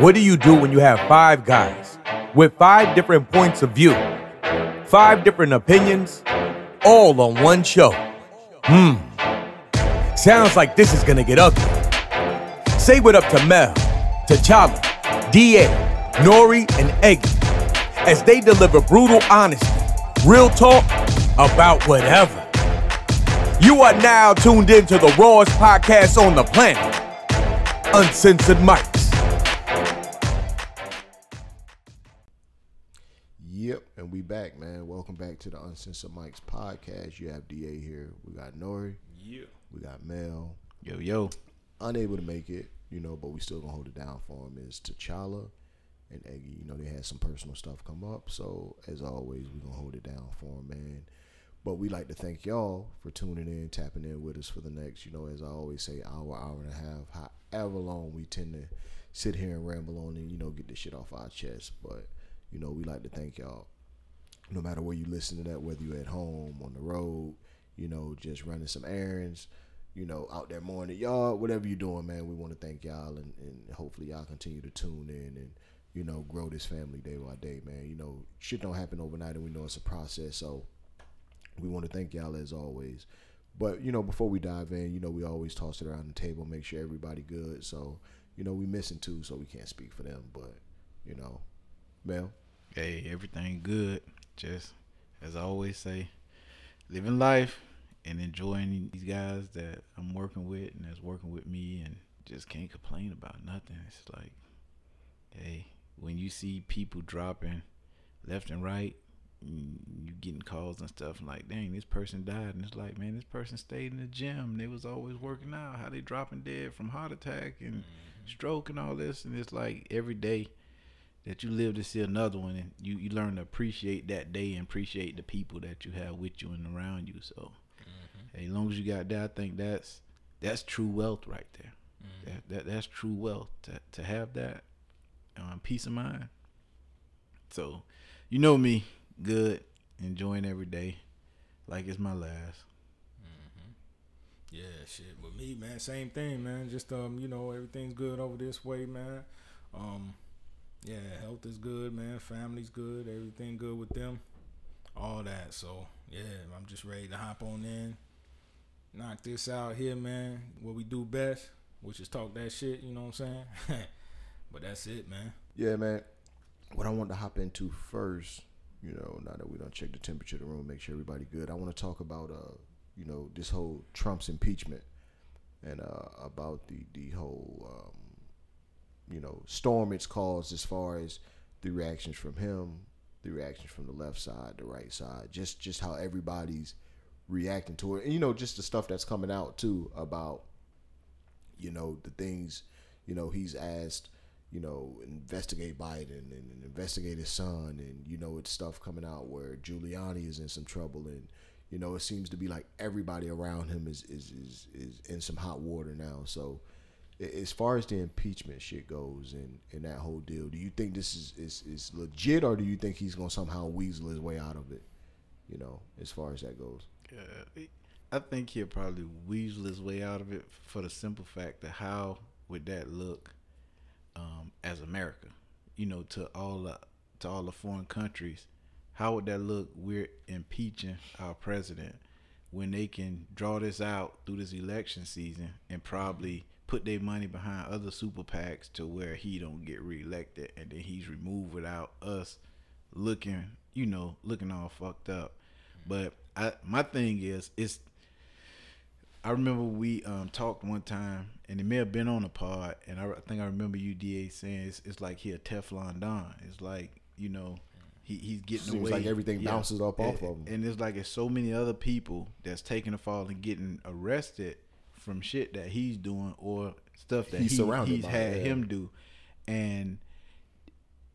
What do you do when you have five guys with five different points of view, five different opinions, all on one show? Hmm. Sounds like this is gonna get ugly. Say what up to Mel, T'Challa, DA, Nori, and Eggy as they deliver brutal honesty, real talk about whatever. You are now tuned into the rawest podcast on the planet, Uncensored Mics. We back, man. Welcome back to the Uncensored Mics podcast. You have DA here. We got Nori. Yeah. We got Mel. Yo, yo. Unable to make it, you know, but we still gonna hold it down for him. Is T'Challa and Eggy. You know, they had some personal stuff come up, so as always, we gonna hold it down for him, man. But we like to thank y'all for tuning in, tapping in with us for the next, you know, as I always say, hour, hour and a half, however long we tend to sit here and ramble on and, you know, get this shit off our chest. But, you know, we like to thank y'all. No matter where you listen to that, whether you're at home, on the road, you know, just running some errands, you know, out there mowing the yard, whatever you're doing, man, we want to thank y'all and, and hopefully y'all continue to tune in and, you know, grow this family day by day, man. You know, shit don't happen overnight and we know it's a process. So we want to thank y'all as always. But, you know, before we dive in, you know, we always toss it around the table, make sure everybody good. So, you know, we missing two, so we can't speak for them. But, you know, Mel. Hey, everything good. Just as I always say, living life and enjoying these guys that I'm working with and that's working with me and just can't complain about nothing. It's like, hey, when you see people dropping left and right, you getting calls and stuff and like, dang, this person died, and it's like, man, this person stayed in the gym. They was always working out. How they dropping dead from heart attack and mm-hmm. stroke and all this, and it's like every day that you live to see another one, and you you learn to appreciate that day and appreciate the people that you have with you and around you. So, mm-hmm. as long as you got that, I think that's that's true wealth right there. Mm-hmm. That, that that's true wealth to to have that um, peace of mind. So, you know me, good, enjoying every day, like it's my last. Mm-hmm. Yeah, shit. With me, man, same thing, man. Just um, you know, everything's good over this way, man. Um, yeah, health is good, man. Family's good. Everything good with them. All that. So yeah, I'm just ready to hop on in, knock this out here, man. What we do best, which is talk that shit. You know what I'm saying? but that's it, man. Yeah, man. What I want to hop into first you know, now that we don't check the temperature of the room, make sure everybody good. I want to talk about, uh, you know, this whole Trump's impeachment and uh, about the the whole, um, you know, storm it's caused as far as the reactions from him, the reactions from the left side, the right side, just just how everybody's reacting to it, and you know, just the stuff that's coming out too about, you know, the things, you know, he's asked you know, investigate Biden and, investigate his son, and you know, it's stuff coming out where Giuliani is in some trouble, and you know, it seems to be like everybody around him is is is, is in some hot water now. So, as far as the impeachment shit goes, and and that whole deal, do you think this is is, is legit, or do you think he's gonna somehow weasel his way out of it? You know, as far as that goes. I think he'll probably weasel his way out of it for the simple fact that how would that look um, as America, you know, to all the to all the foreign countries, how would that look? We're impeaching our president when they can draw this out through this election season and probably put their money behind other super PACs to where he don't get reelected and then he's removed without us looking, you know, looking all fucked up. But I, my thing is, it's I remember we um, talked one time, and it may have been on a pod, and I, I think I remember UDA saying it's, it's, like he a Teflon Don. It's like you know he he's getting Seems away. like everything yeah. bounces up and, off of him. And it's like it's so many other people that's taking a fall and getting arrested from shit that he's doing or stuff that he's, he, surrounded he's had him do. And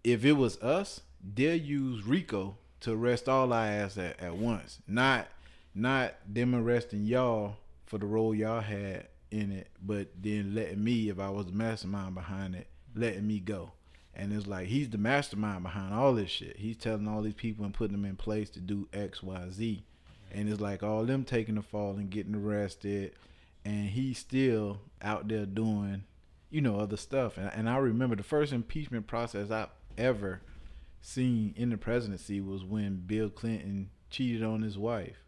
if it was us, they'll use RICO to arrest all our ass at, at once. Not not them arresting y'all for the role y'all had in it, but then letting me, if I was the mastermind behind it, letting me go. And it's like he's the mastermind behind all this shit. He's telling all these people and putting them in place to do X, Y, Z. And it's like all them taking the fall and getting arrested, and he's still out there doing you know, other stuff. And, and I remember the first impeachment process I've ever seen in the presidency was when Bill Clinton cheated on his wife,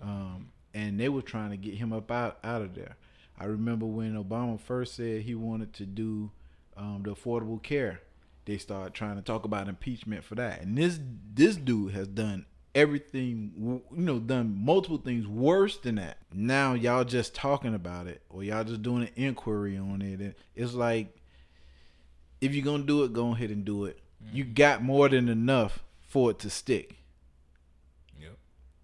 um, and they were trying to get him up out out of there. I remember when Obama first said he wanted to do um, the Affordable Care. They started trying to talk about impeachment for that, and this this dude has done everything, you know, done multiple things worse than that. Now y'all just talking about it, or y'all just doing an inquiry on it, and it's like, if you're gonna do it, go ahead and do it. You got more than enough for it to stick. Yep.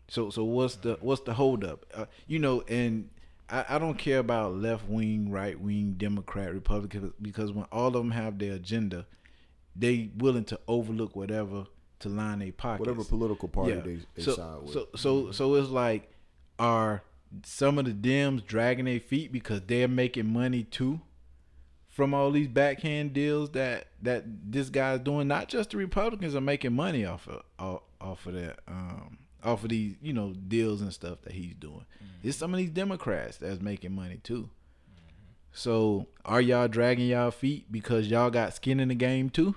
So so what's the what's the holdup? Uh, you know, and I, I don't care about left wing, right wing, Democrat, Republican, because when all of them have their agenda, they willing to overlook whatever to line their pockets. Whatever political party they, they so, side with. So so so it's like, are some of the Dems dragging their feet because they're making money too? From all these backhand deals that that this guy's doing, not just the Republicans are making money off of off, off of that, um, off of these you know deals and stuff that he's doing. Mm-hmm. It's some of these Democrats that's making money too. So are y'all dragging y'all feet because y'all got skin in the game too?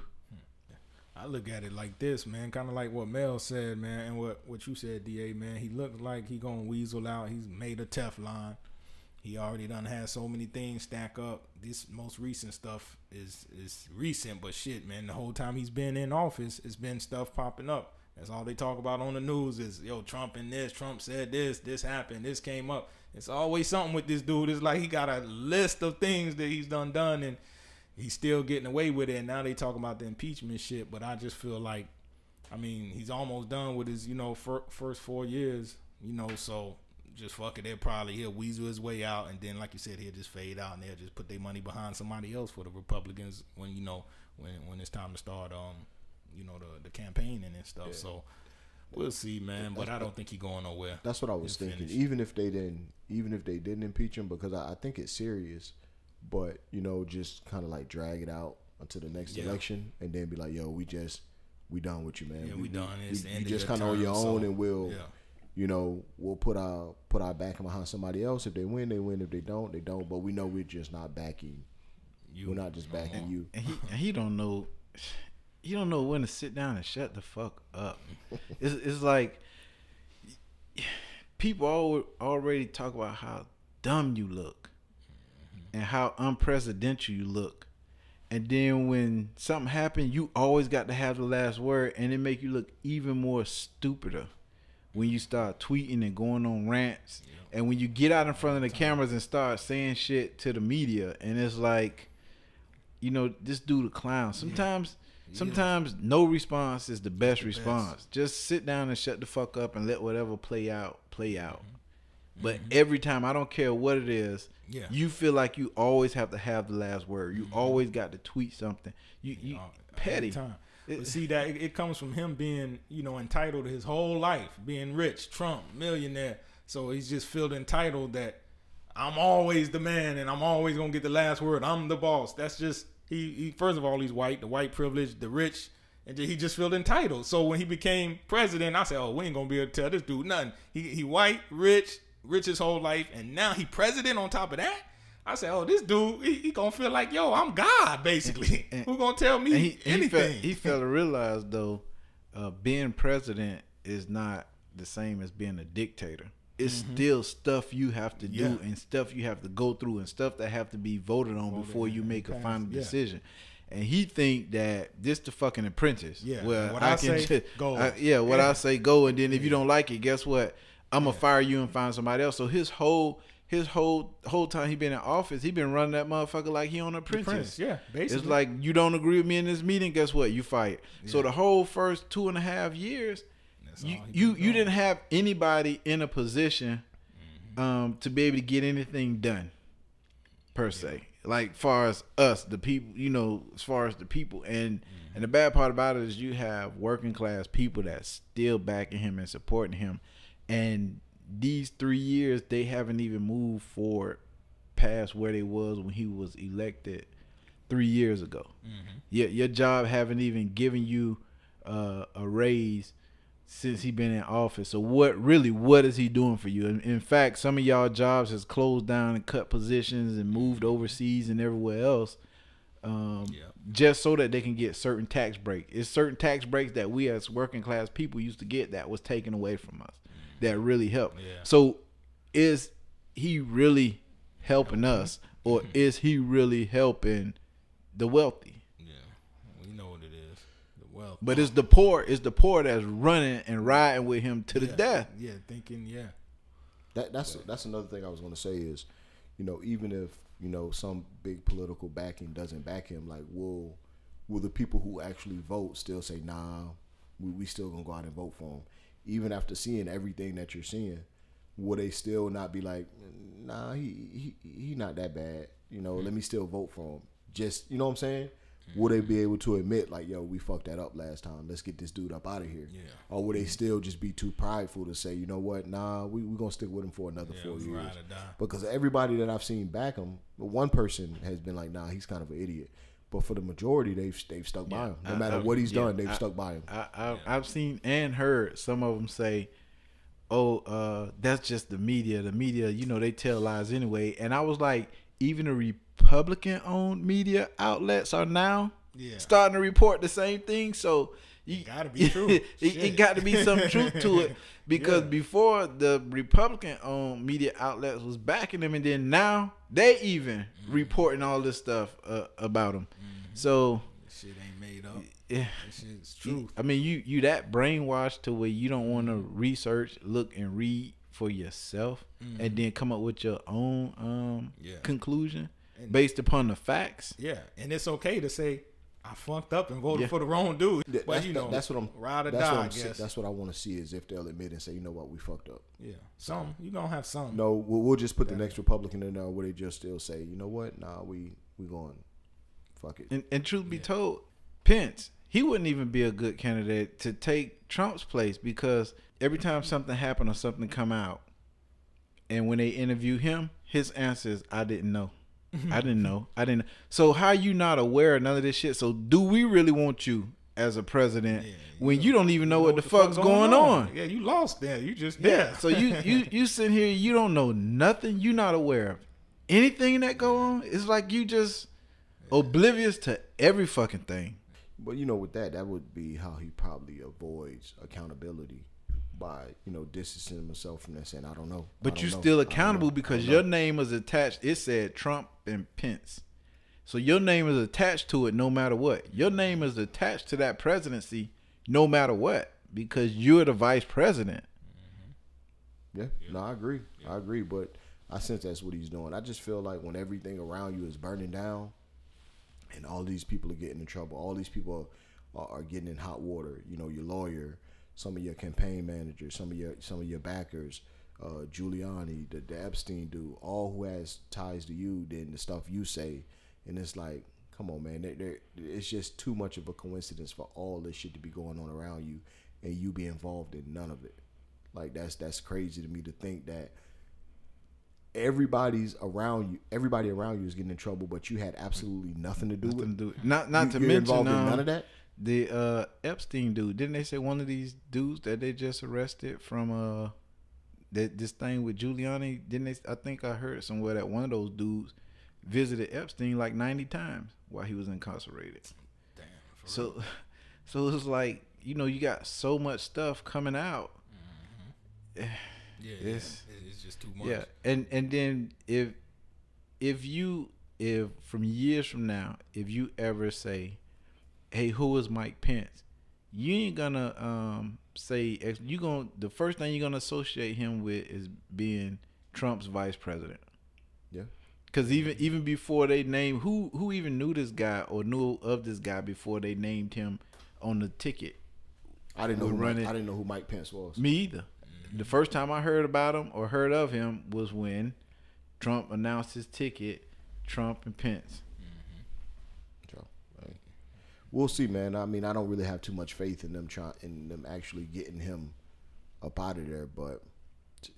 I look at it like this, man. Kind of like what Mel said, man, and what what you said, Da, man. He looks like he gonna weasel out. He's made a Teflon. He already done had so many things stack up. This most recent stuff is is recent, but shit, man. The whole time he's been in office, it's been stuff popping up. That's all they talk about on the news is yo Trump and this. Trump said this. This happened. This came up. It's always something with this dude. It's like he got a list of things that he's done done and he's still getting away with it. And now they talking about the impeachment shit. But I just feel like, I mean, he's almost done with his, you know, fir- first four years. You know, so just fuck it. They'll probably he'll weasel his way out, and then like you said, he'll just fade out, and they'll just put their money behind somebody else for the Republicans when you know when when it's time to start, um, you know, the the campaigning and stuff. Yeah. So. We'll see, man, but I don't think he's going nowhere. That's what I was thinking. finished. Even if they didn't, even if they didn't impeach him, because I, I think it's serious. But you know, just kind of like drag it out until the next Yeah. election, and then be like, "Yo, we just we done with you, man. Yeah, we done. It's the you of just kind of on your own, so, and we'll, yeah. you know, we'll put our put our backing behind somebody else. If they win, they win. If they don't, they don't. But we know we're just not backing. You, we're not just no backing more. you. and he and he don't know he don't know when to sit down and shut the fuck up. It's it's like people al- already talk about how dumb you look and how unprecedented you look. And then when something happened, you always got to have the last word and it make you look even more stupider when you start tweeting and going on rants and when you get out in front of the cameras and start saying shit to the media and it's like you know, this dude a clown. Sometimes, sometimes no response is the best the best. response. Just sit down and shut the fuck up and let whatever play out, play out. Mm-hmm. But mm-hmm. every time, I don't care what it is, Yeah. you feel like you always have to have the last word. You mm-hmm. always got to tweet something. You, you petty. time. It- see that it, it comes from him being, you know, entitled his whole life, being rich, Trump, millionaire. So he's just feel entitled that I'm always the man and I'm always gonna get the last word. I'm the boss. That's just he. he first of all, he's white, the white privilege, the rich, and he just felt entitled. So when he became president, I said, "Oh, we ain't gonna be able to tell this dude nothing." He he white, rich, rich his whole life, and now he president on top of that. I said, "Oh, this dude, he, he gonna feel like yo, I'm God, basically. And- Who gonna tell me he, anything?" felt, he failed to realize though, uh, being president is not the same as being a dictator. It's still stuff you have to do Mm-hmm. Yeah. and stuff you have to go through and stuff that have to be voted on Voted before you make a final yeah. decision. And he think that this the fucking apprentice. Yeah, Well, what I, I can say, just, go. I- yeah, what Yeah. I say go, and then if you don't like it, guess what? I'm gonna fire you and find somebody else. So his whole his whole whole time he been in office, he been running that motherfucker like he on apprentice. Prince, yeah, basically. It's like you don't agree with me in this meeting. Guess what? You fired. So the whole first two and a half years, That's you you, you didn't have anybody in a position um, to be able to get anything done, per se. Like far as us, the people, you know, as far as the people, and and the bad part about it is you have working class people that's still backing him and supporting him, and these three years they haven't even moved forward past where they was when he was elected three years ago. Your your job haven't even given you uh, a raise since he been in office. So what really what is he doing for you? In, in fact, some of y'all jobs has closed down and cut positions and moved overseas and everywhere else. Um, Yeah. just so that they can get certain tax break. It's certain tax breaks that we as working class people used to get that was taken away from us. That really help. Yeah. So is he really helping us or is he really helping the wealthy? Yeah, we know what it is. The wealth. But it's the poor, it's the poor that's running and riding with him to the yeah, death. Yeah, thinking. Yeah. That that's that's another thing I was going to say is, you know, even if you know some big political backing doesn't back him, like will will the people who actually vote still say, nah, we we still gonna go out and vote for him, even after seeing everything that you're seeing, will they still not be like, nah, he he he not that bad, you know, let mm-hmm. me still vote for him, just you know what I'm saying. Will they be able to admit like, yo, we fucked that up last time. Let's get this dude up out of here. Yeah. Or will they mm-hmm. still just be too prideful to say, you know what, nah, we we gonna stick with him for another Yeah, four years? ride or die. Because everybody that I've seen back him, but one person has been like, nah, he's kind of an idiot. But for the majority, they've they've stuck by him. No I- matter I- what he's yeah, done, they've I- stuck by him. I, I I've seen and heard some of them say, "Oh, uh, that's just the media. The media, you know, they tell lies anyway." And I was like, even the Republican-owned media outlets are now Yeah. starting to report the same thing. So you gotta be true. it, it got to be some truth to it because Yeah. before the Republican-owned media outlets was backing them, and then now they even Mm-hmm. reporting all this stuff uh, about them. So. This shit ain't made up. Yeah. This shit's truth. I mean, you you that brainwashed to where you don't want to research, look, and read for yourself, and then come up with your own um Yeah. conclusion And- based upon the facts. Yeah, and it's okay to say I funked up and voted Yeah. for the wrong dude. But that's, you know, that's what I'm. ride or that's die. what I I'm. si- guess. That's what I want to see is if they'll admit and say, you know what, we fucked up. yeah, some you gonna have some. No, we'll, we'll just put the next Republican in there where they just still say, you know what, nah, we we going, fuck it. And, and truth be told, Pence he wouldn't even be a good candidate to take Trump's place because every time something happened or something come out, and when they interview him, his answer is, "I didn't know." I didn't know. I didn't. So how you not aware of none of this shit? So do we really want you as a president Yeah, when you don't even know, what, the fuck's fuck going on? Yeah, you lost there. You just Yeah. there. So you you you sitting here, you don't know nothing. You not aware of anything that go on. It's like you just oblivious to every fucking thing. But you know, with that, that would be how he probably avoids accountability by you know distancing myself from that, saying, I don't know. But you still accountable because your name was attached. It said Trump and Pence. So your name is attached to it no matter what. Your name is attached to that presidency no matter what because you're the vice president. Mm-hmm. Yeah, no, I agree. I agree, but I sense that's what he's doing. I just feel like when everything around you is burning down, and all these people are getting in trouble, all these people are, are getting in hot water. You know, your lawyer, some of your campaign managers, some of your some of your backers, uh, Giuliani, the, the Epstein dude, all who has ties to you, then the stuff you say, and it's like, come on, man, they they it's just too much of a coincidence for all this shit to be going on around you, and you be involved in none of it. Like that's that's crazy to me to think that everybody's around you, everybody around you is getting in trouble, but you had absolutely nothing to do Nothing with. to do- Not not You- to mention involved in um, none of that. The uh, Epstein dude, didn't they say one of these dudes that they just arrested from uh that this thing with Giuliani? Didn't they? I think I heard somewhere that one of those dudes visited Epstein like ninety times while he was incarcerated. Damn. for So, so it's like you know you got so much stuff coming out. Yeah, yeah. It's- It- It's just too much. Yeah, and and then if if you if from years from now if you ever say, "Hey, who is Mike Pence?" You ain't gonna um say you gonna the first thing you're gonna associate him with is being Trump's vice president. Yeah. Cause even even before they named who who even knew this guy or knew of this guy before they named him on the ticket. I didn't know. Who run Mike. I didn't know who Mike Pence was. Me either. The first time I heard about him or heard of him was when Trump announced his ticket, Trump and Pence. We'll see, man. I mean, I don't really have too much faith in them trying in them actually getting him up out of there, but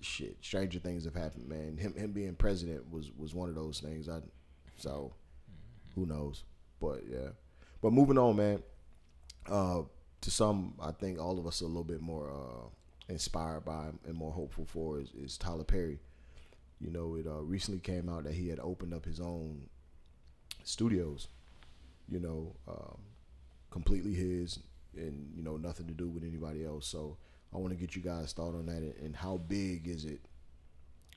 shit, stranger things have happened, man. Him him being president was was one of those things. I so who knows, but yeah. But moving on, man. Uh, to some, I think all of us are a little bit more uh, inspired by and more hopeful for is, is Tyler Perry. You know, it uh, recently came out that he had opened up his own studios. You know, um, completely his, and you know nothing to do with anybody else. So I want to get you guys thought on that and how big is it,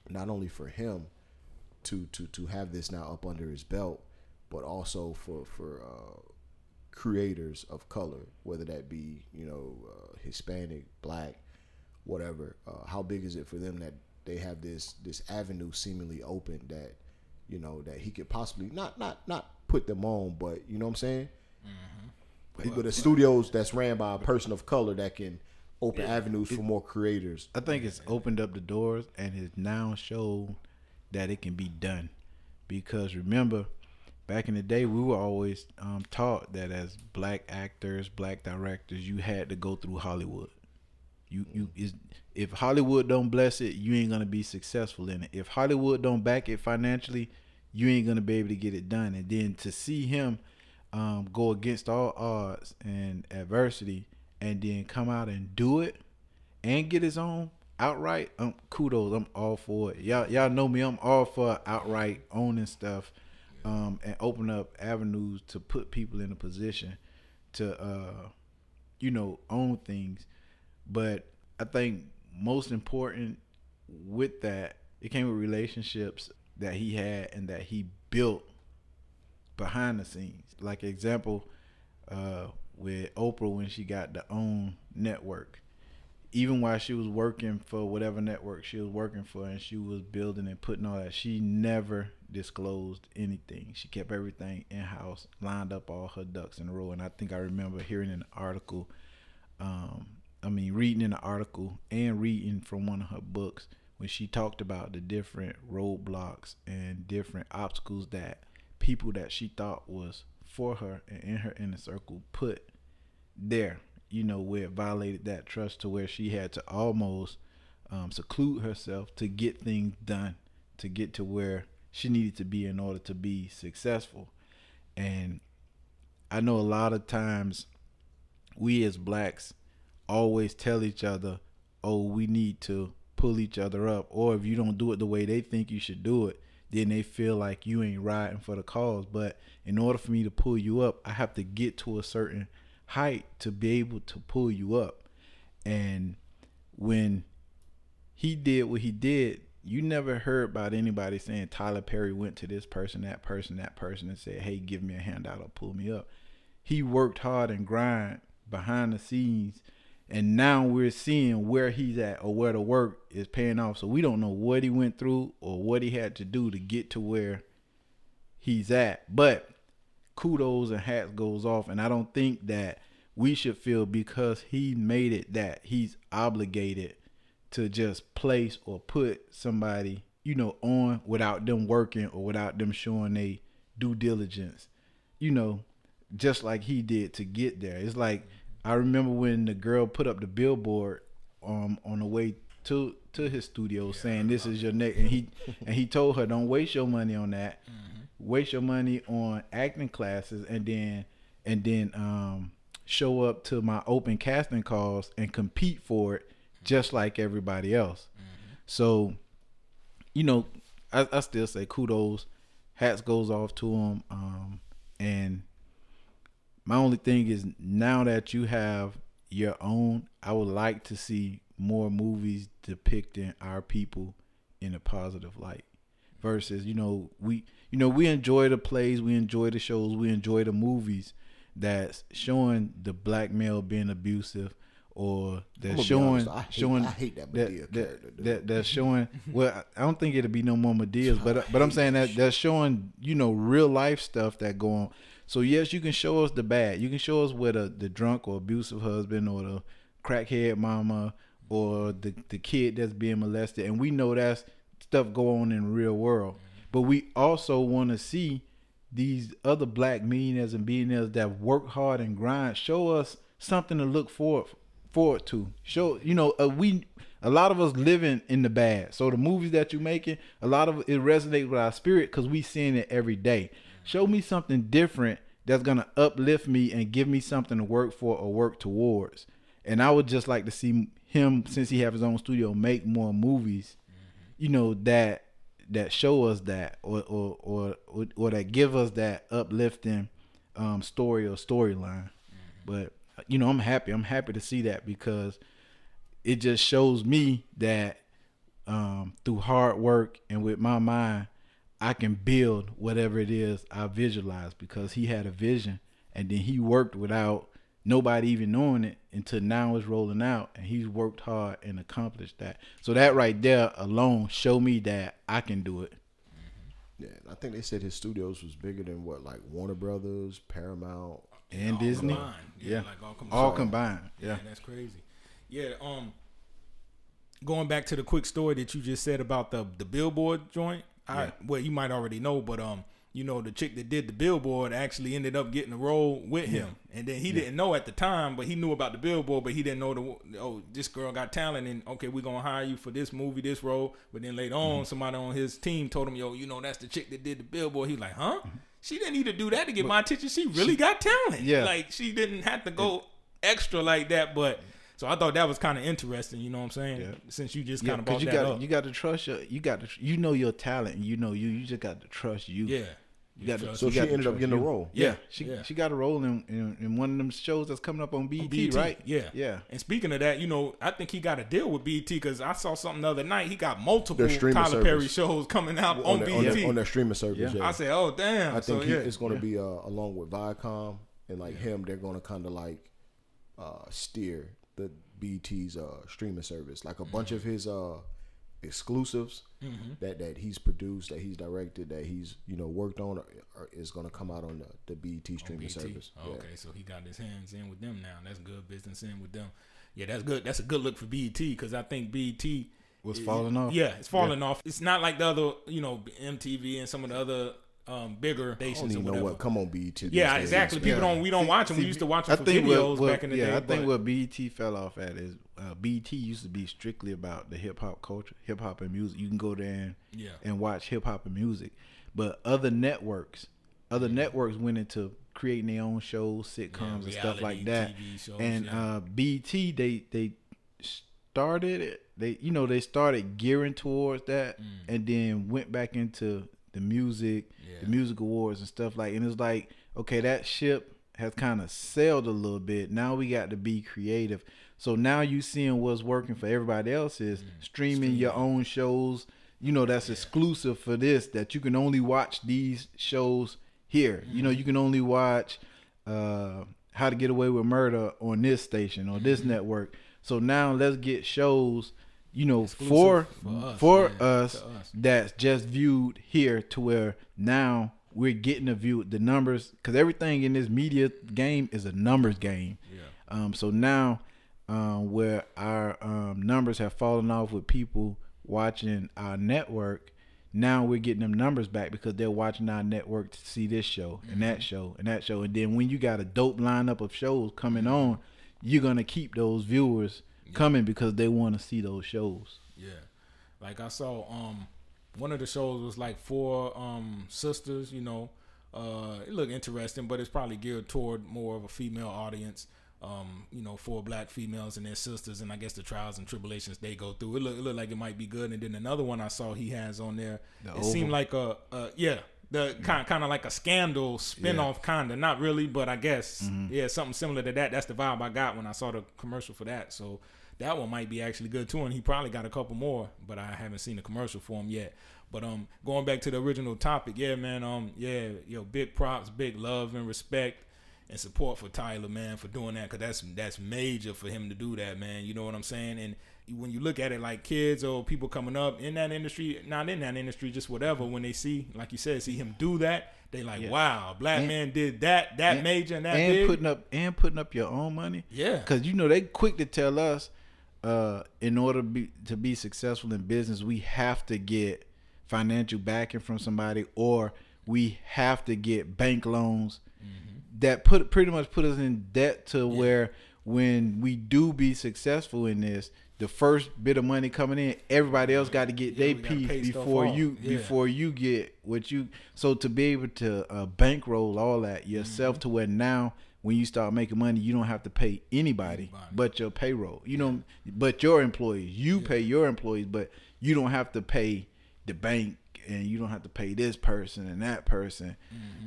not only for him to to to have this now up under his belt, but also for for uh, creators of color, whether that be you know uh, Hispanic, Black, whatever. Uh, how big is it for them that they have this this avenue seemingly open that you know that he could possibly not not not put them on, but you know what I'm saying. Mm-hmm. But, but the studios that's ran by a person of color that can open it, avenues it, for more creators. I think it's opened up the doors and has now showed that it can be done. Because remember, back in the day, we were always um, taught that as black actors, black directors, you had to go through Hollywood. You you is if Hollywood don't bless it, you ain't gonna be successful in it. If Hollywood don't back it financially, you ain't gonna be able to get it done. And then to see him um, go against all odds and adversity, and then come out and do it and get his own outright, um, kudos. I'm all for it. Y'all, y'all know me. I'm all for outright owning stuff, um, and open up avenues to put people in a position to, uh, you know, own things. But I think most important with that, it came with relationships that he had and that he built behind the scenes. Like example, uh, with Oprah when she got the own network even while she was working for whatever network she was working for and she was building and putting all that, she never disclosed anything. She kept everything in house, lined up all her ducks in a row. And I think I remember hearing an article, um, I mean, reading in an article and reading from one of her books when she talked about the different roadblocks and different obstacles that people that she thought was for her and in her inner circle put there you know, where it violated that trust to where she had to almost um, seclude herself to get things done, to get to where she needed to be in order to be successful. And I know a lot of times we as blacks always tell each other, oh, we need to pull each other up. Or if you don't do it the way they think you should do it, then they feel like you ain't riding for the cause. But in order for me to pull you up, I have to get to a certain height to be able to pull you up. And when he did what he did, you never heard about anybody saying Tyler Perry went to this person, that person, that person, and said, "Hey, give me a handout or pull me up." He worked hard and grind behind the scenes, and now we're seeing where he's at or where the work is paying off. So we don't know what he went through or what he had to do to get to where he's at, but kudos and hats goes off. And I don't think that we should feel because he made it that he's obligated to just place or put somebody, you know, on without them working or without them showing they due diligence. You know, just like he did to get there. It's like I remember when the girl put up the billboard um on the way to to his studio yeah, saying this is your next and he and he told her don't waste your money on that. Mm-hmm waste your money on acting classes and then and then um, show up to my open casting calls and compete for it just like everybody else. Mm-hmm. So, you know, I, I, still say kudos, hats goes off to him. Um, and my only thing is now that you have your own, I would like to see more movies depicting our people in a positive light versus you know we you know we enjoy the plays we enjoy the shows we enjoy the movies that's showing the black male being abusive or that's showing I hate, showing I hate that that, that, that, that's showing well I don't think it'll be no more Madeas but but I'm saying that that's showing you know real life stuff that go on so yes you can show us the bad you can show us with a the drunk or abusive husband or the crackhead mama or the the kid that's being molested and we know that's stuff go on in the real world. But we also want to see these other black millionaires and billionaires that work hard and grind show us something to look forward forward to. Show you know uh, we a lot of us living in the bad. So the movies that you're making, a lot of it resonates with our spirit because we seeing it every day. Show me something different that's gonna uplift me and give me something to work for or work towards. And I would just like to see him, since he have his own studio, make more movies. You know that that show us that, or or or or, that give us that uplifting um, story or storyline. But you know, I'm happy. I'm happy to see that because it just shows me that um, through hard work and with my mind, I can build whatever it is I visualize because he had a vision and then he worked without nobody even knowing it until now it's rolling out and he's worked hard and accomplished that. So that right there alone show me that I can do it. Yeah, I think they said his studios was bigger than what, like Warner Brothers, Paramount, and all Disney. combined. Yeah, Yeah. like all combined. All combined. Yeah. Man, that's crazy. Yeah, um going back to the quick story that you just said about the the billboard joint. I Yeah. well you might already know, but um you know the chick that did the billboard actually ended up getting a role with him, and then he didn't know at the time, but he knew about the billboard, but he didn't know the oh this girl got talent, and okay we're gonna hire you for this movie, this role, but then later Mm-hmm. on somebody on his team told him yo you know that's the chick that did the billboard. He's like huh? She didn't need to do that to get my attention. She really got talent. Mm-hmm. Yeah. like she didn't have to go extra like that, but. So I thought that was kind of interesting, you know what I'm saying? Yeah. Since you just kind of because brought you that got up. you got to trust your you got to you know your talent and you know you you just got to trust you. yeah. You got to, trust- So you she got ended up trust getting a role. Yeah, Yeah, she yeah. she got a role in, in in one of them shows that's coming up on BET, BET, right? Yeah, yeah. And speaking of that, you know, I think he got a deal with BET because I saw something the other night. He got multiple Their streaming Tyler Perry shows coming out on, on, their, on, their, on their streaming service. Yeah. Yeah. I said, oh damn. I think so, he, yeah. it's going to be uh, along with Viacom and like him. They're going to kind of like uh, steer the BET's uh, streaming service. Like a bunch of his uh, exclusives Mm-hmm. that that he's produced, that he's directed, that he's you know worked on, are, are, is going to come out on the, the BET streaming BET. service. Oh, Yeah. Okay, so he got his hands in with them now. That's good business in with them. Yeah, that's good. That's a good look for BET because I think BET Was falling off. Yeah, it's falling off. It's not like the other, you know, MTV and some of the other um, bigger I stations don't or even know what come on BET. yeah, days, exactly. man. People don't. We don't watch them. we used to watch I them for think videos what, what, back in the yeah, day. I think but- what BET fell off at is uh, BET used to be strictly about the hip hop culture, hip hop and music. You can go there and, Yeah. and watch hip hop and music, but other networks, other networks went into creating their own shows, sitcoms, and stuff like that. TV shows, and yeah. uh, BET they they started it. They you know they started gearing towards that, and then went back into the music, Mm. Yeah. the music awards and stuff like. And it's like okay, that ship has kind of sailed a little bit. Now we got to be creative. So now you seeing what's working for everybody else is streaming your own shows. You know that's exclusive for this that you can only watch these shows here. You know you can only watch uh, How to Get Away with Murder on this station or this network. So now let's get shows. You know, for for for us, us, yeah, to us. that's just viewed here to where now we're getting a view the numbers because everything in this media game is a numbers game. Yeah. Um, so now, um, where our um, numbers have fallen off with people watching our network, now we're getting them numbers back because they're watching our network to see this show and Mm-hmm. that show and that show. And then when you got a dope lineup of shows coming on, you're gonna keep those viewers coming because they want to see those shows. Yeah. Like I saw um one of the shows was like four um sisters, you know. Uh it looked interesting, but it's probably geared toward more of a female audience. Um, you know, four black females and their sisters and I guess the trials and tribulations they go through. It looked it looked like it might be good. And then another one I saw he has on there. The it seemed like a, a yeah, the kind kind of like a scandal spin-off kind of not really but i guess Mm-hmm. yeah something similar to that that's the vibe i got when i saw the commercial for that so that one might be actually good too and he probably got a couple more but i haven't seen the commercial for him yet but um going back to the original topic yeah man um yeah yo big props big love and respect and support for Tyler, man, for doing that, cause that's that's major for him to do that, man. You know what I'm saying? And when you look at it, like kids or people coming up in that industry, not in that industry, just whatever, when they see, like you said, see him do that, they like, Yeah. wow, black And- man did that, that and- major and that and big. putting up and putting up your own money. Yeah. because you know they quick to tell us, uh, in order to be to be successful in business, we have to get financial backing from somebody, or we have to get bank loans Mm-hmm. that put pretty much put us in debt to where when we do be successful in this, the first bit of money coming in, everybody else got to get Yeah, their piece before you Yeah. before you get what you. So to be able to uh, bankroll all that yourself Mm-hmm. to where now when you start making money, you don't have to pay anybody, Anybody. but your payroll. You know, but your employees. You pay your employees, but you don't have to pay the bank and you don't have to pay this person and that person.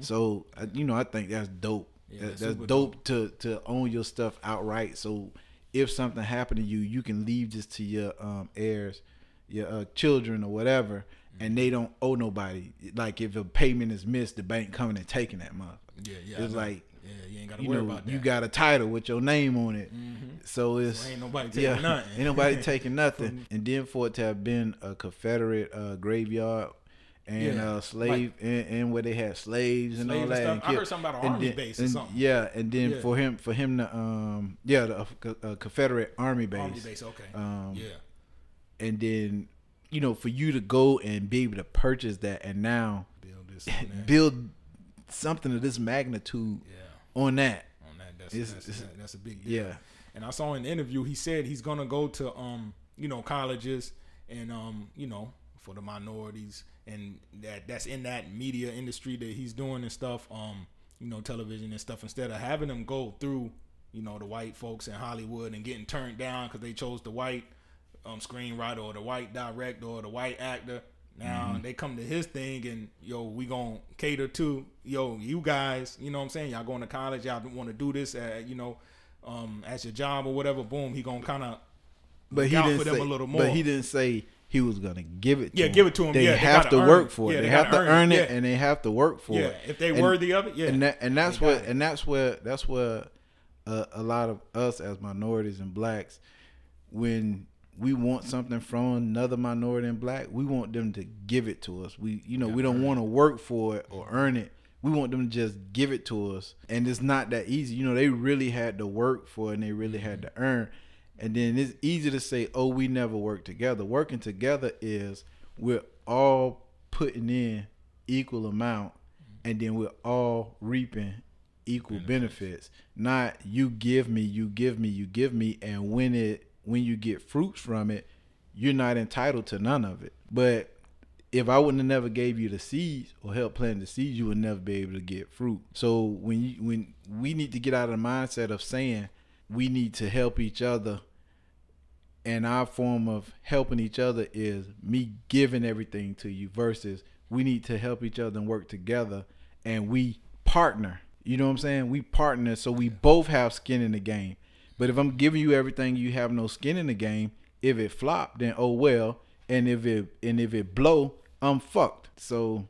So uh, you know, I think that's dope. Mm-hmm. Yeah, That- that's super dope to to own your stuff outright. So if something happened to you, you can leave this to your um, heirs, your uh, children or whatever, and they don't owe nobody. Like if a payment is missed, the bank coming and taking that month. Yeah, yeah. It's like yeah, you ain't got to worry know about that. you got a title with your name on it, so it's So ain't nobody taking yeah, nothing. ain't nobody taking nothing. and then for it to have been a Confederate uh, graveyard. And Yeah, uh, slave and, and where they had slaves and all and that. and I heard something about an army then- base or something. Yeah, and then Yeah. for him for him to um yeah the uh, uh, Confederate army base. Army base, okay. Um, yeah, and then you know for you to go and be able to purchase that and now build this build something of this magnitude Yeah, on that on that. That's It's- that's, it's- that's a big deal. yeah And I saw in the interview he said he's gonna go to um you know colleges and um you know for the minorities and that that's in that media industry that he's doing and stuff um you know television and stuff instead of having them go through you know the white folks in Hollywood and getting turned down because they chose the white um screenwriter or the white director or the white actor. Now they come to his thing and yo, we gonna cater to yo, you guys. You know what I'm saying? Y'all going to college? Y'all want to do this? At, you know, um, as your job or whatever. Boom, he gonna kind of but he didn't say a little but he didn't say he was gonna give it to Yeah, him. give it to him. they Yeah, have gotta work it. for it Yeah, they, they have to earn it. it Yeah. and they have to work for yeah. it If they And- worthy of it, yeah. and that and that's They what it. and that's where that's where uh, a lot of us as minorities and blacks when we want something from another minority and black we want them to give it to us. We you know we don't want to work for it or earn it. We want them to just give it to us. And it's not that easy. You know they really had to work for it and they really had to mm-hmm. earn. And then it's easy to say oh we never work together. Working together is we're all putting in equal amount mm-hmm. and then we're all reaping equal benefits. Not you give me, you give me, you give me, and when it when you get fruits from it, you're not entitled to none of it. But if I wouldn't have never gave you the seeds or helped plant the seeds, you would never be able to get fruit. So when you when we need to get out of the mindset of saying we need to help each other and our form of helping each other is me giving everything to you versus we need to help each other and work together and we partner. You know what I'm saying? We partner so we both have skin in the game. But if I'm giving you everything, you have no skin in the game. If it flop, then oh well. And if it and if it blow, I'm fucked. So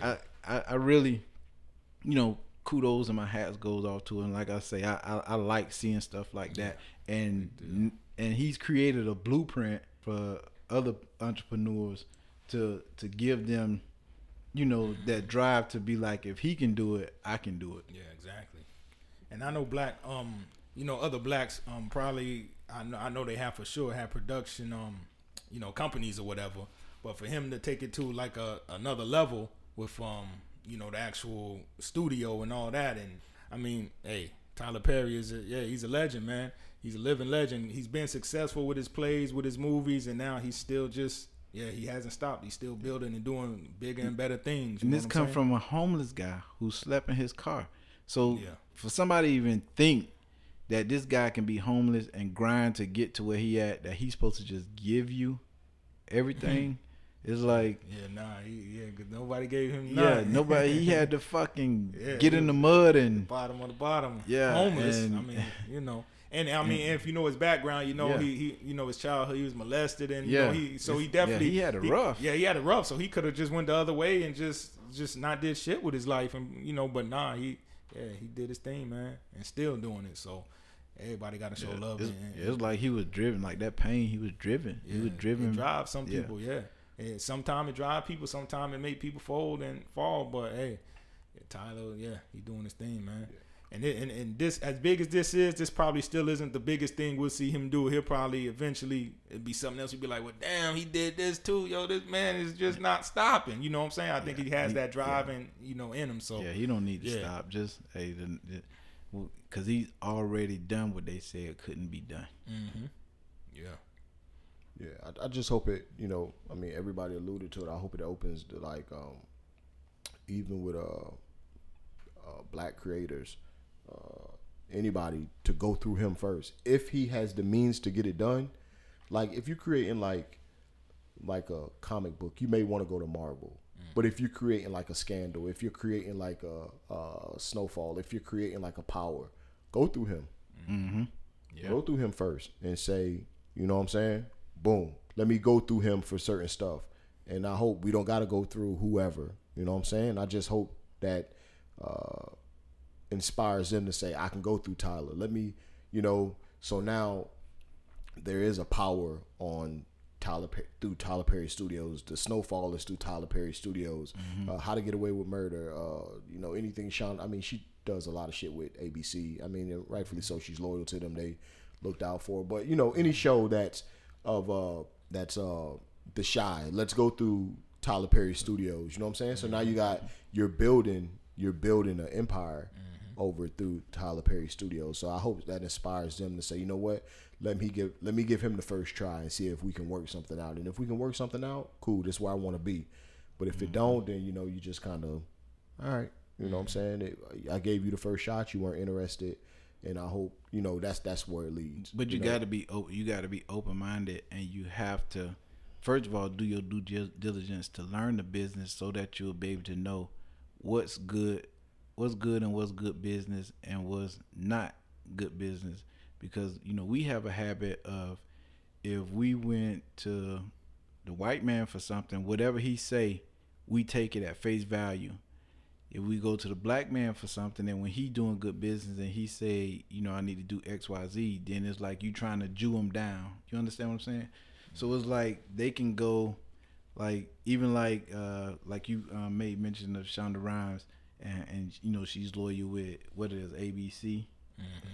I, I I really, you know, kudos and my hats goes off to him. Like I say, I I, I like seeing stuff like that. And and he's created a blueprint for other entrepreneurs to to give them, you know, that drive to be like, if he can do it, I can do it. Yeah, exactly. And I know black, um, you know, other blacks, um, probably I know I know they have for sure have production, um, you know, companies or whatever. But for him to take it to like a another level with, um, you know, the actual studio and all that, and I mean, hey, Tyler Perry is a, yeah, he's a legend, man. He's a living legend. He's been successful with his plays, with his movies, and now he's still just. Yeah, he hasn't stopped. He's still building and doing bigger and better things. And this come saying? from a homeless guy who slept in his car. So Yeah. for somebody to even think that this guy can be homeless and grind to get to where he at, that he's supposed to just give you everything, is like Yeah, nah, he, yeah, 'cause nobody gave him yeah, nothing. nobody. He had to fucking Yeah, get in the mud and bottom of the bottom. Yeah, homeless. and- I mean, you know, and I mean, if you know his background, you know Yeah. he, he, you know his childhood, he was molested, and you Yeah. know he, so he definitely Yeah, he had a rough. Yeah, he had a rough. So he could have just went the other way and just, just not did shit with his life, and you know, but nah, he, yeah, he did his thing, man, and still doing it. So everybody got to show love. it's, it's like he was driven, like that pain. He was driven. he was driven. It drives some people, yeah. And sometimes it drive people, sometimes it make people fold and fall. But hey, yeah, Tyler, yeah, he doing his thing, man. And, it, and and this, as big as this is, this probably still isn't the biggest thing we'll see him do. He'll probably eventually it'd be something else. You'd be like, well, damn, he did this too. Yo, this man is just not stopping. You know what I'm saying? I think he has he- that drive and you know in him. So Yeah, he don't need to Yeah. stop. Just hey, the, the, because he's already done what they said couldn't be done. Mm-hmm. Yeah. Yeah, I, I just hope it. You know, I mean, everybody alluded to it. I hope it opens to like, um, even with uh, uh black creators, uh, anybody to go through him first if he has the means to get it done. Like if you're creating like like a comic book, you may want to go to Marvel. But if you're creating like a scandal, if you're creating like a, a snowfall, if you're creating like a power, go through him. Mm-hmm. Yeah. Go through him first and say, you know what I'm saying? Boom. Let me go through him for certain stuff. And I hope we don't got to go through whoever. You know what I'm saying? I just hope that uh, inspires them to say, I can go through Tyler. Let me, you know, so now there is a power on Tyler Pe- through Tyler Perry Studios. The Snowfall is through Tyler Perry Studios. Uh, How to Get Away with Murder. Uh, you know anything Sean. I mean, she does a lot of shit with ABC. I mean, rightfully so. She's loyal to them. They looked out for. her. But you know, any show that's of uh that's uh the Chi. Let's go through Tyler Perry Studios. You know what I'm saying? So now you got you're building you're building an empire over through Tyler Perry Studios. So I hope that inspires them to say, you know what, let me give let me give him the first try and see if we can work something out. And if we can work something out, cool. This is where I want to be. But if it mm-hmm. don't, then you know you just kind of, all right. You know what I'm mm-hmm. saying? It, I gave you the first shot. You weren't interested, and I hope you know that's that's where it leads. But you, know? got to be open. You got to be open minded, and you have to, first of all, do your due diligence to learn the business so that you'll be able to know what's good, what's good, and what's good business, and what's not good business. Because you know we have a habit of, if we went to the white man for something, whatever he say, we take it at face value. If we go to the black man for something and when he doing good business and he say you know i need to do xyz then it's like you trying to jew him down. You understand what i'm saying? So it's like they can go like even like uh like you um, made mention of shonda rhimes and, and you know she's loyal with what it is abc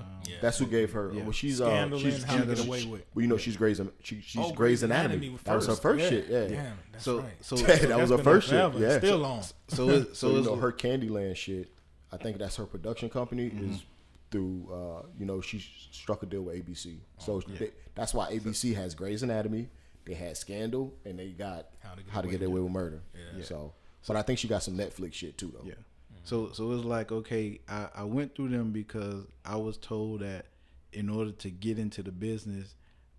um, Yeah. That's who gave her. Yeah. Well, she's Scandal uh, she's How to Get Away With. Well, you know, she's Grey's. She, she's Oh, Grey's Anatomy. That was her first shit. Yeah. Damn, that's So- right. so- that that's was her first on shit. forever. Yeah. Still on. so it, so, So, you it's know, her Shondaland shit. I think that's her production company Mm-hmm. is through. Uh, you know, she struck a deal with ABC. Oh, So they, that's why ABC has Grey's Anatomy. They had Scandal, and they got How to Get, Away with Murder. Yeah. So, but I think she got some Netflix shit too, though. Yeah. So so it's like okay, I, I went through them because I was told that in order to get into the business,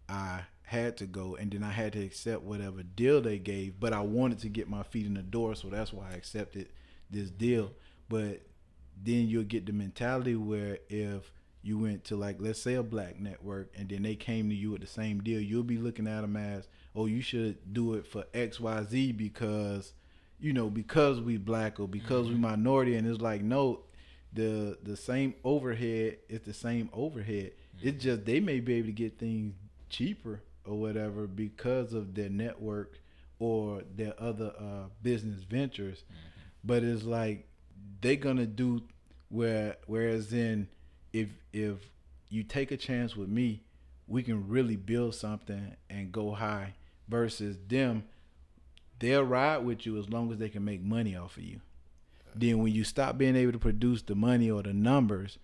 I had to go and then I had to accept whatever deal they gave. But I wanted to get my feet in the door, so that's why I accepted this deal. But then you'll get the mentality where if you went to like let's say a black network and then they came to you with the same deal, you'll be looking at them as, oh, you should do it for X Y Z because you know because we black or because we mm-hmm. minority, and it's like no, the the same overhead is the same overhead. It's mm-hmm. just they may be able to get things cheaper or whatever because of their network or their other uh, business ventures. Mm-hmm. But it's like they gonna do where whereas in if if you take a chance with me, we can really build something and go high versus them they'll ride with you as long as they can make money off of you. Then when you stop being able to produce the money or the numbers,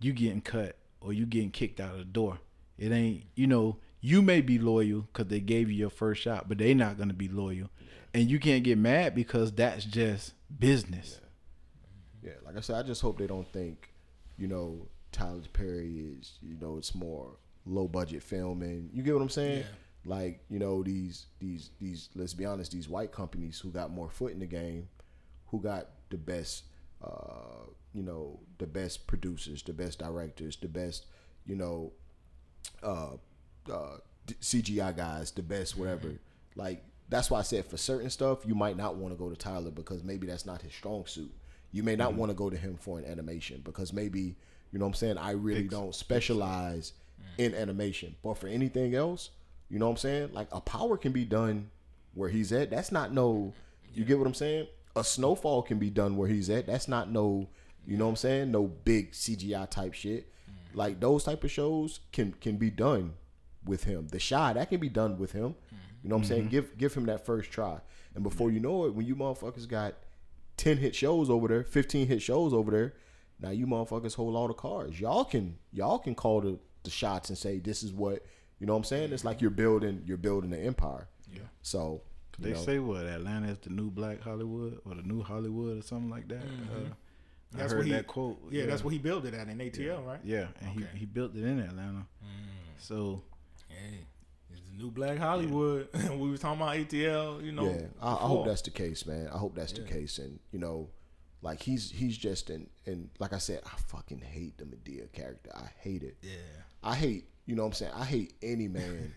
you getting cut or you getting kicked out of the door. It ain't you know you may be loyal because they gave you your first shot, but they not gonna be loyal, and you can't get mad because that's just business. Yeah, like I said, I just hope they don't think, you know, Tyler Perry is, you know, it's more low budget filming. You get what I'm saying? Yeah. Like, you know, these these these let's be honest, these white companies who got more foot in the game, who got the best uh, you know, the best producers, the best directors, the best, you know, uh, uh, CGI guys, the best whatever. Like that's why I said for certain stuff you might not want to go to Tyler because maybe that's not his strong suit. You may not want to go to him for an animation because maybe you know what I'm saying. I really don't specialize in animation, but for anything else, you know what I'm saying. Like a power can be done where he's at. That's not no. You get what I'm saying? A snowfall can be done where he's at. That's not no. You know what I'm saying? No big CGI type shit. Like those type of shows can can be done with him. The Chi that can be done with him. You know what I'm saying? Mm-hmm. Give give him that first try, and before you know it, when you motherfuckers got ten hit shows over there, fifteen hit shows over there, Now you motherfuckers hold all the cards. Y'all can y'all can call the, the shots and say this is what you know what I'm saying? It's like you're building you're building an empire. Yeah. So They know, say what Atlanta is the new Black Hollywood or the new Hollywood or something like that. Uh, I That's heard what he- that quote. Yeah, that's what he built it at in ATL, right? Yeah, and Okay. he, he built it in Atlanta. So Hey, it's the new Black Hollywood. we were talking about ATL, you know. yeah, I, I hope that's the case, man. I hope that's Yeah. the case, and you know, like he's he's just in and like I said, I fucking hate the Madea character. I hate it. Yeah. I hate you know what I'm saying. I hate any man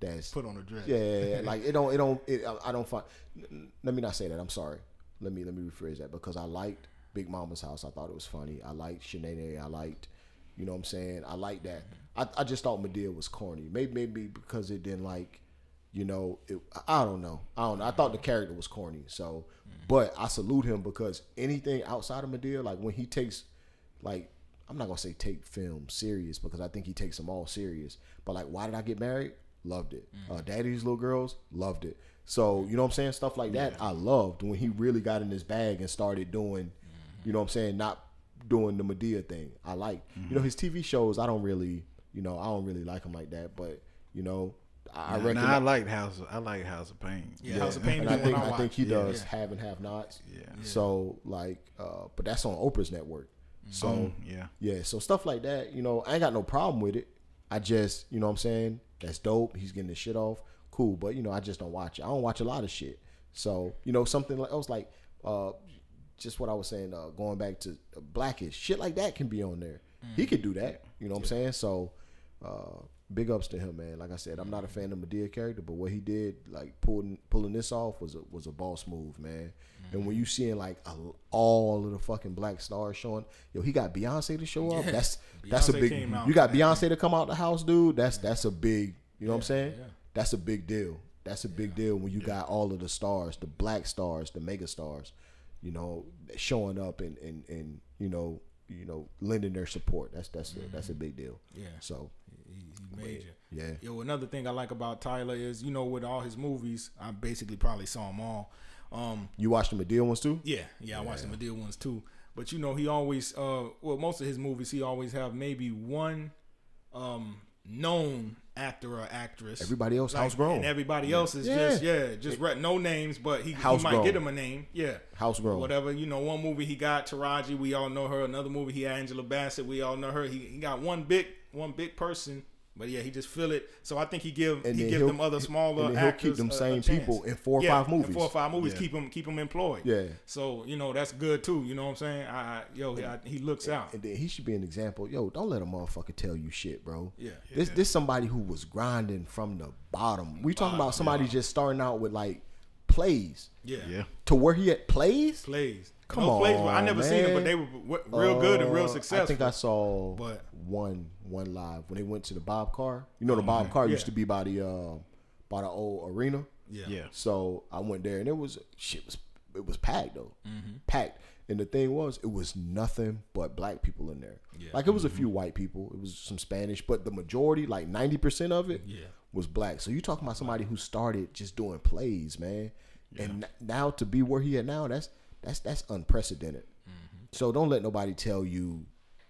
that's Put on a dress. Yeah, like it don't, it don't, it, I- don't find. Let me not say that. I'm sorry. Let me let me rephrase that because I liked Big Mama's house. I thought it was funny. I liked Sheneneh. I liked, you know what I'm saying. I like that. I, I just thought Madea was corny. Maybe maybe because it didn't like, you know, it, I don't know. I don't know. I thought the character was corny. So, mm. but I salute him because anything outside of Madea, like when he takes, like I'm not gonna say take film serious because I think he takes them all serious. But like, why did I get married? Loved it. Uh, Daddy's little girls loved it. So you know what I'm saying? Stuff like that I loved when he really got in his bag and started doing, you know what I'm saying? Not doing the Madea thing. I like. You know his TV shows. I don't really, you know, I don't really like him like that. But you know, I, I Now, reckon. I like House. I like House of Payne. Yeah, House of Payne and I think I I think watch. he Yeah. does Yeah. have and have nots. Yeah. So like, uh, but that's on Oprah's network. So yeah. yeah, so stuff like that, you know, I ain't got no problem with it. I just, you know what I'm saying? That's dope. He's getting the shit off. Cool. But, you know, I just don't watch it. I don't watch a lot of shit. So, you know, something like else like uh just what I was saying, uh going back to black-ish, shit like that can be on there. He could do that. You know what I'm saying? So uh big ups to him, man. Like I said, I'm not a fan of Madea character, but what he did, like pulling pulling this off was a was a boss move, man. And when you seeing like a, all of the fucking black stars showing, yo, he got Beyonce to show up. Yeah. That's that's a big. You got Beyonce to come out the house, dude. That's that's a big. You know what I'm saying? yeah. That's a big deal. That's a big deal when you got all of the stars, the black stars, the mega stars, you know, showing up and and and you know you know lending their support. That's that's a, that's a big deal. Yeah. So Major. yeah. Yo, another thing I like about Tyler is, you know, with all his movies, I basically probably saw them all. Um, You watched the Madea ones too? yeah, yeah, I watched the Madea ones too. But you know, he always, uh, well, most of his movies, he always have maybe one um, known actor or actress. Everybody else Like, house grown. and everybody else is Yeah. just yeah, just re- no names, but he, he might get him a name, yeah, House grown. whatever. You know, one movie he got Taraji, we all know her. Another movie he had Angela Bassett, we all know her. He, he got one big one big person, but yeah, he just feel it. So I think he give And he give them other smaller and then he'll actors keep them a- a same chance. people in four or Yeah, five in movies. four or five movies, Yeah. keep them keep him employed. Yeah. So you know that's good too. You know what I'm saying? I, I yo, I, he looks out. And then he should be an example. Yo, don't let a motherfucker tell you shit, bro. Yeah. This this somebody who was grinding from the bottom. We talking about somebody just starting out with like plays Yeah. Yeah. to where he at plays. Plays. Come no plays. I on, never seen them, but they were w- real good and real Uh, successful. I think I saw But- one one live when they went to the Bob Carr. You know the Bob Carr used to be by the uh, by the old arena. yeah. Yeah. So I went there and it was shit was it was packed though, Mm-hmm. packed. And the thing was, it was nothing but black people in there. Yeah. Like it was a few white people, it was some Spanish, but the majority, like ninety percent of it, Yeah. was black. So you talking about somebody who started just doing plays, man, and n- now to be where he at now, that's that's that's unprecedented. Mm-hmm. So don't let nobody tell you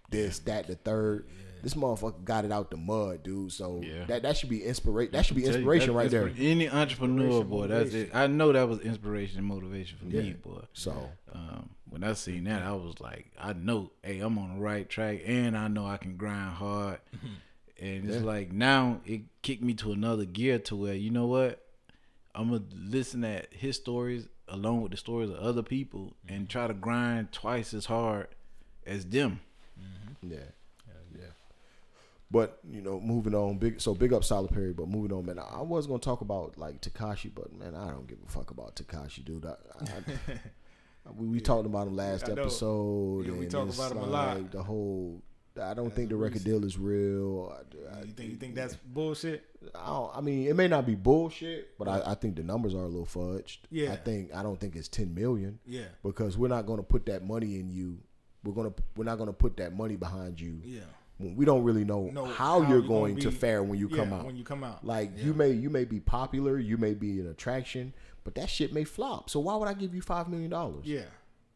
this, that, the third. This motherfucker got it out the mud, dude. So Yeah. that that should be inspiration. That should be Tell you, inspiration that's right there. Any entrepreneur, boy, that's it. I know that was inspiration and motivation for me, boy. So Um, when I seen that, I was like, I know, hey, I'm on the right track, and I know I can grind hard. Mm-hmm. And it's like now it kicked me to another gear to where you know what, I'm gonna listen at his stories along with the stories of other people and mm-hmm. try to grind twice as hard as them. Mm-hmm. Yeah. Yeah. But you know, moving on, big so big up Solid Perry, but moving on, man. I was gonna talk about like Tekashi, but man, I don't give a fuck about Tekashi, dude. I, I, we, we talked about him last episode. Yeah, we and talk it's about him a lot. like The whole, I don't That's think the record deal is real. I, I, You think you think that's bullshit? I, don't, I mean, it may not be bullshit, but I, I think the numbers are a little fudged. Yeah. I think I don't think it's ten million Yeah. because we're not gonna put that money in you. We're gonna we're not gonna put that money behind you Yeah. When we don't really know, Know how, how you're gonna to fare when you yeah, come out. when you come out. like Yeah. you may you may be popular, you may be an attraction, but that shit may flop. So why would I give you five million dollars? Yeah.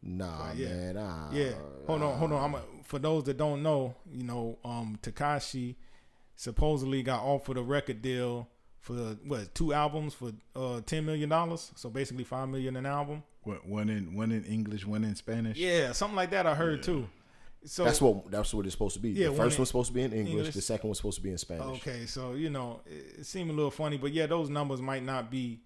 Nah, But yeah. man. Nah, Yeah. Hold on, hold on. I'm a, for those that don't know, you know, um, Tekashi supposedly got offered a record deal for what two albums for uh ten million dollars. So basically five million an album. One- One in one in English, one in Spanish. Yeah, something like that. I heard too. So That's what that's what it's supposed to be. Yeah, the first in one's supposed to be in English, English. The second one's supposed to be in Spanish. Okay, so you know, it, it seemed a little funny, but yeah, those numbers might not be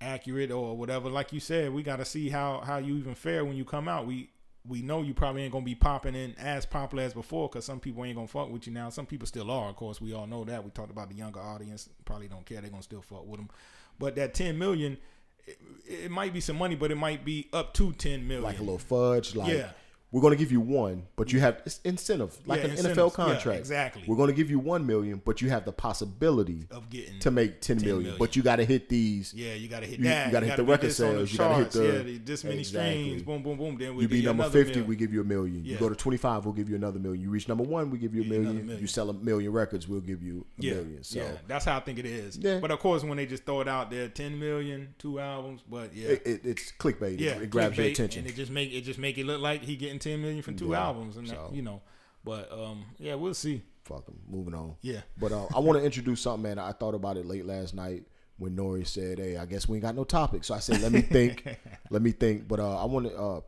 accurate or whatever. Like you said, we got to see how how you even fare when you come out. We we know you probably ain't gonna be popping in as popular as before because some people ain't gonna fuck with you now. Some people still are, of course. We all know that. We talked about the younger audience probably don't care. They're gonna still fuck with them. But that ten million, it, it might be some money, but it might be up to ten million. Like a little fudge. Like Yeah. We're gonna give you one, but you have it's incentive, like Yeah, an. NFL Yeah, contract. exactly. We're gonna give you one million, but you have the possibility of getting to make ten 10 million. million. But you got to hit these. Yeah, you gotta hit You- you gotta hit the record sales, you gotta hit the- yeah, this many Exactly. streams. Boom, boom, boom. Then we You be number fifty, million. we give you a million. You go to twenty five, we'll give you another million. You reach number one, we give you a Give you another million. million. You sell a million records, we'll give you a yeah, million. So yeah, that's how I think it is. Yeah. But of course, when they just throw it out there, ten million, two albums. But yeah, it, it, it's clickbait. yeah, it, grabs your attention. and it just make it just make it look like he getting ten million for two Yeah, albums, and that, you know. But um, yeah, we'll see. Fuck 'em. Moving on. Yeah, But uh, I want to introduce something, man. I thought about it late last night when Nori said, "Hey, I guess we ain't got no topic." So I said, "Let me think. let me think." But uh, I want to. Uh,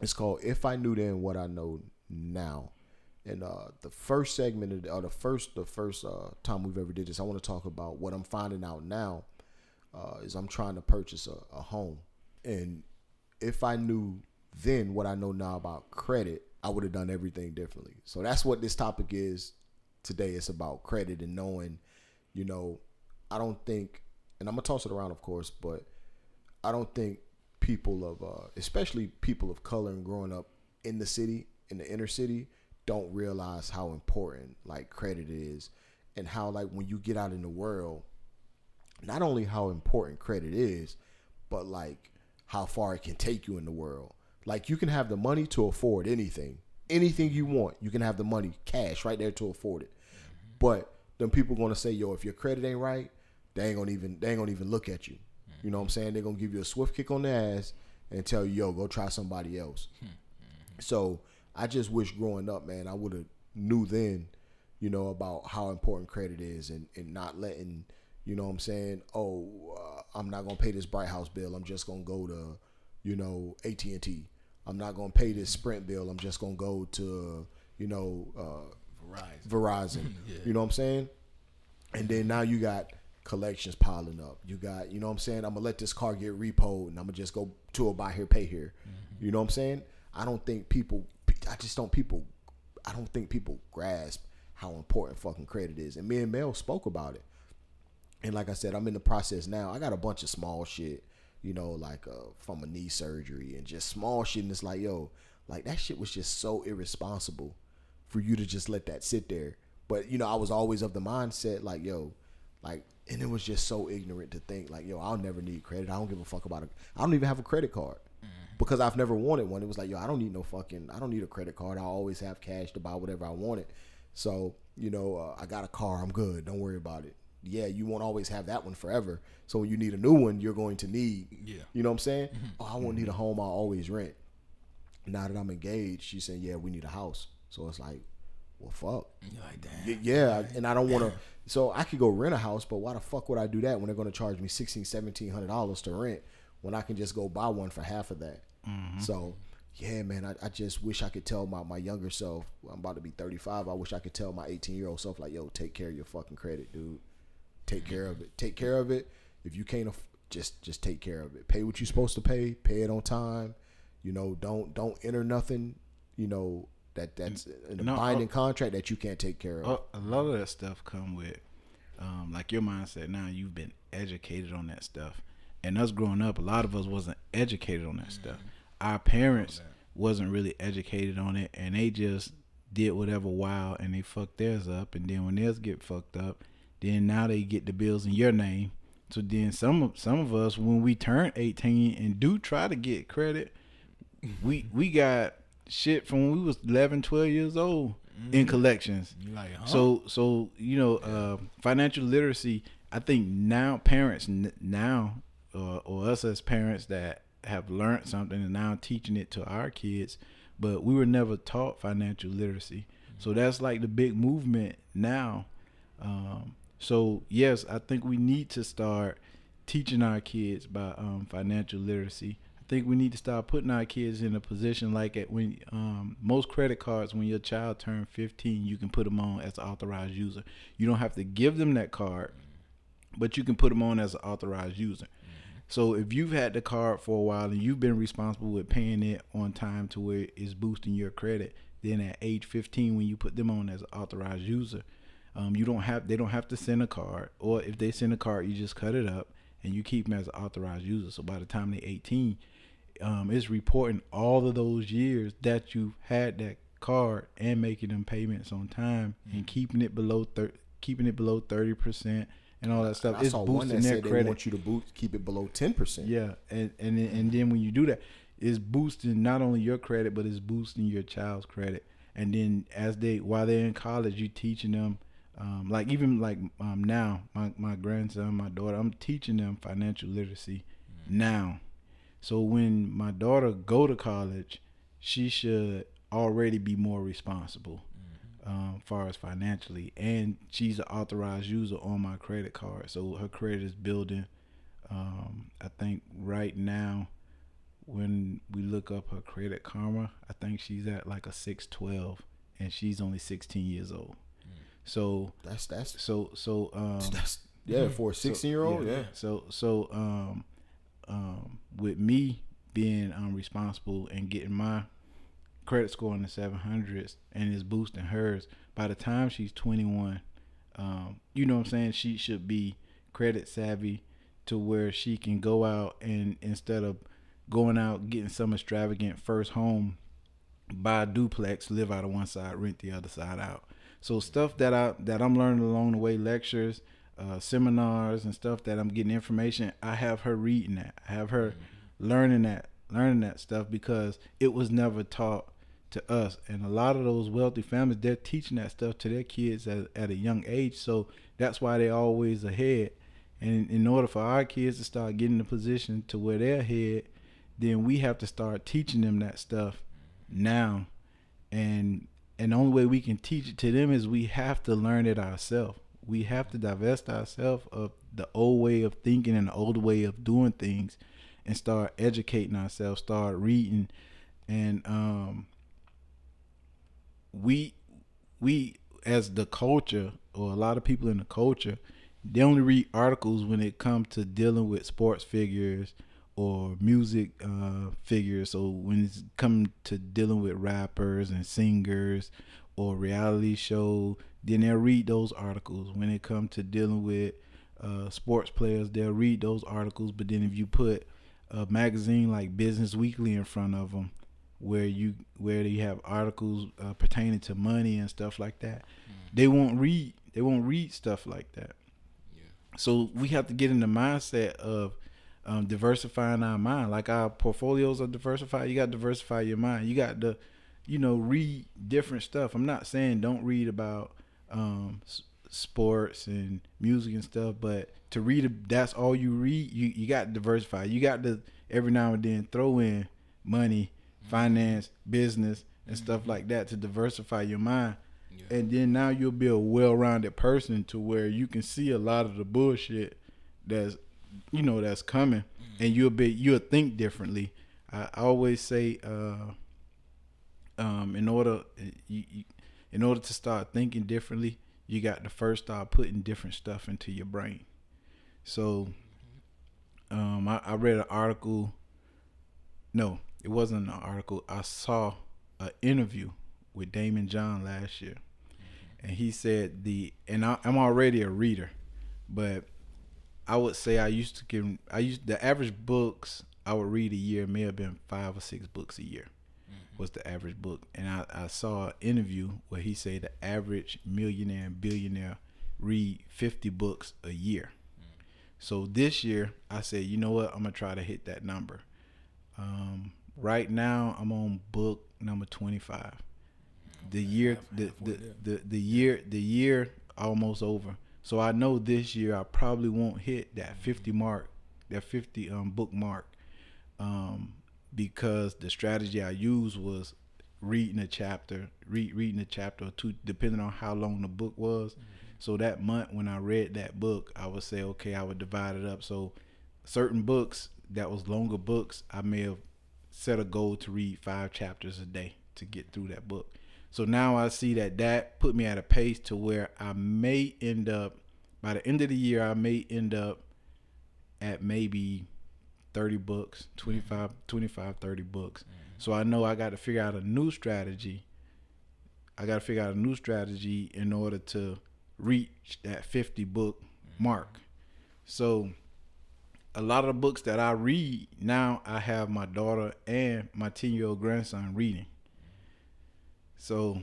it's called "If I Knew Then What I Know Now," and uh, the first segment, of the, or the first, the first uh, time we've ever did this, I want to talk about what I'm finding out now. Uh, is I'm trying to purchase a, a home, and if I knew then what I know now about credit, I would have done everything differently. So that's what this topic is today. It's about credit and knowing, you know, I don't think, and I'm gonna toss it around, of course, but I don't think people of, uh, especially people of color and growing up in the city, in the inner city, don't realize how important like credit is, and how like when you get out in the world, not only how important credit is, but like how far it can take you in the world. Like you can have the money to afford anything, anything you want. You can have the money, cash, right there to afford it. But then people gonna say, "Yo, if your credit ain't right, they ain't gonna even they ain't gonna even look at you." You know what I'm saying? They're gonna give you a swift kick on the ass and tell you, "Yo, go try somebody else." So I just wish growing up, man, I would have knew then, you know, about how important credit is and, and not letting, you know what I'm saying, oh, uh, I'm not to pay this Bright House bill. I'm just to go to, you know, AT&T. I'm not going to pay this Sprint bill. I'm just going to go to, you know, uh, Verizon. Verizon. You know what I'm saying? And then now you got collections piling up. You got, you know what I'm saying? I'm gonna let this car get repoed and I'm gonna just go to a buy here, pay here. You know what I'm saying? I don't think people I just don't people I don't think people grasp how important fucking credit is. And me and Mel spoke about it. And like I said, I'm in the process now. I got a bunch of small shit, you know, like uh, from a knee surgery and just small shit. And it's like, yo, like that shit was just so irresponsible for you to just let that sit there. But you know, I was always of the mindset like, yo, like, and it was just so ignorant to think like, yo, I'll never need credit. I don't give a fuck about it. I don't even have a credit card because I've never wanted one. It was like, yo, I don't need no fucking, I don't need a credit card. I always have cash to buy whatever I wanted. So you know, uh, I got a car. I'm good. Don't worry about it. Yeah, you won't always have that one forever. So when you need a new one, you're going to need. Yeah. You know what I'm saying? Mm-hmm. Oh, I won't need a mm-hmm. home. I'll always rent. Now that I'm engaged, she said, yeah, we need a house. So it's like, well, fuck. You're like, damn. Yeah, and I don't want to. So I could go rent a house, but why the fuck would I do that when they're going to charge me sixteen, seventeen hundred dollars to rent when I can just go buy one for half of that? Mm-hmm. So yeah, man, I, I just wish I could tell my my younger self. I'm about to be thirty five. I wish I could tell my eighteen year old self like, yo, take care of your fucking credit, dude. Take care of it. Take care of it. If you can't, aff- just just take care of it. Pay what you're supposed to pay. Pay it on time. You know, don't don't enter nothing. You know that that's in a No, binding uh, contract that you can't take care of. a, lot of that stuff come with um, like your mindset now you've been educated on that stuff and us growing up a lot of us wasn't educated on that stuff our parents wasn't really educated on it and they just did whatever wild and they fucked theirs up and then when theirs get fucked up then now they get the bills in your name so then some of some of us when we turn 18 and do try to get credit we we got shit from when we was 11 12 years old in collections like, huh? so so you know uh, financial literacy i think now parents n- now uh, or us as parents that have learned something and now teaching it to our kids, but we were never taught financial literacy. So that's like the big movement now. Um, so yes, I think we need to start teaching our kids about um, financial literacy. I think we need to start putting our kids in a position like at when um, most credit cards, when your child turns 15, you can put them on as an authorized user. You don't have to give them that card, but you can put them on as an authorized user. So if you've had the card for a while and you've been responsible with paying it on time to where it's boosting your credit, then at age 15, when you put them on as an authorized user, um, you don't have they don't have to send a card, or if they send a card, you just cut it up and you keep them as an authorized user. So by the time they're 18, um, it's reporting all of those years that you've had that card and making them payments on time mm-hmm. and keeping it below thir- keeping it below 30 percent and all that stuff. I it's saw boosting one that their credit. They want you to boost, keep it below ten percent. Yeah, and and and then when you do that, it's boosting not only your credit, but it's boosting your child's credit. And then as they while they're in college, you teaching them. Um, like even like um, now, my, my grandson, my daughter, I'm teaching them financial literacy mm-hmm. now. So when my daughter go to college, she should already be more responsible um, far as financially, and she's an authorized user on my credit card, so her credit is building. Um, I think right now, when we look up her credit karma, I think she's at like a six twelve, and she's only sixteen years old. So that's that's so so um that's yeah for a sixteen so, year old yeah. yeah. So so um um with me being um responsible and getting my credit score in the 700s and is boosting hers by the time she's 21 um, you know what i'm saying she should be credit savvy to where she can go out and instead of going out getting some extravagant first home buy a duplex live out of one side rent the other side out so stuff that i that i'm learning along the way lectures uh, seminars and stuff that i'm getting information i have her reading that i have her learning that learning that stuff because it was never taught to us. And a lot of those wealthy families, they're teaching that stuff to their kids at, at a young age. So that's why they're always ahead. And in order for our kids to start getting the position to where they're ahead, then we have to start teaching them that stuff now. And and the only way we can teach it to them is we have to learn it ourselves. We have to divest ourselves of the old way of thinking and the old way of doing things and start educating ourselves, start reading and um we we as the culture or a lot of people in the culture they only read articles when it comes to dealing with sports figures or music uh, figures. So when it's come to dealing with rappers and singers or reality show, then they'll read those articles. When it comes to dealing with uh, sports players, they'll read those articles. But then if you put a magazine like Business Weekly in front of them, where you where you have articles uh, pertaining to money and stuff like that. Mm. They won't read. They won't read stuff like that. Yeah. So we have to get in the mindset of um, diversifying our mind. Like our portfolios are diversified. You got to diversify your mind. You got to, you know, read different stuff. I'm not saying don't read about um, s- sports and music and stuff, but to read that's all you read. You you got to diversify. You got to every now and then throw in money finance, business, and mm-hmm. stuff like that to diversify your mind. Yeah. And then now you'll be a well-rounded person to where you can see a lot of the bullshit that's you know that's coming, and you'll be you'll think differently. I, always say, uh, um, in order in order to start thinking differently, you got to first start putting different stuff into your brain. So, um, I, I read an article. No, it wasn't an article. I saw an interview with Daymond John last year, and he said the and I, I, am already a reader, but I would say I used to give I used the average books I would read a year may have been five or six books a year mm-hmm. was the average book, and I, I saw an interview where he said the average millionaire and billionaire read 50 books a year. Mm-hmm. So this year I said, you know what, I'm gonna try to hit that number. Um, Right now, I'm on book number 25. The year, the, the, the, the year, the year almost over. So I know this year I probably won't hit that 50 mark, that 50 um book mark. um, because the strategy I used was reading a chapter, read reading a chapter or two, depending on how long the book was. So that month when I read that book, I would say, okay, I would divide it up. So certain books that was longer books, I may have set a goal to read five chapters a day to get through that book. So now I see that that put me at a pace to where I may end up by the end of the year, I may end up at maybe 30 books, 25, 25 30 books. Mm-hmm. So I know I got to figure out a new strategy. I got to figure out a new strategy in order to reach that 50 book mm-hmm. mark. So a lot of the books that I read now, I have my daughter and my 10 year old grandson reading. So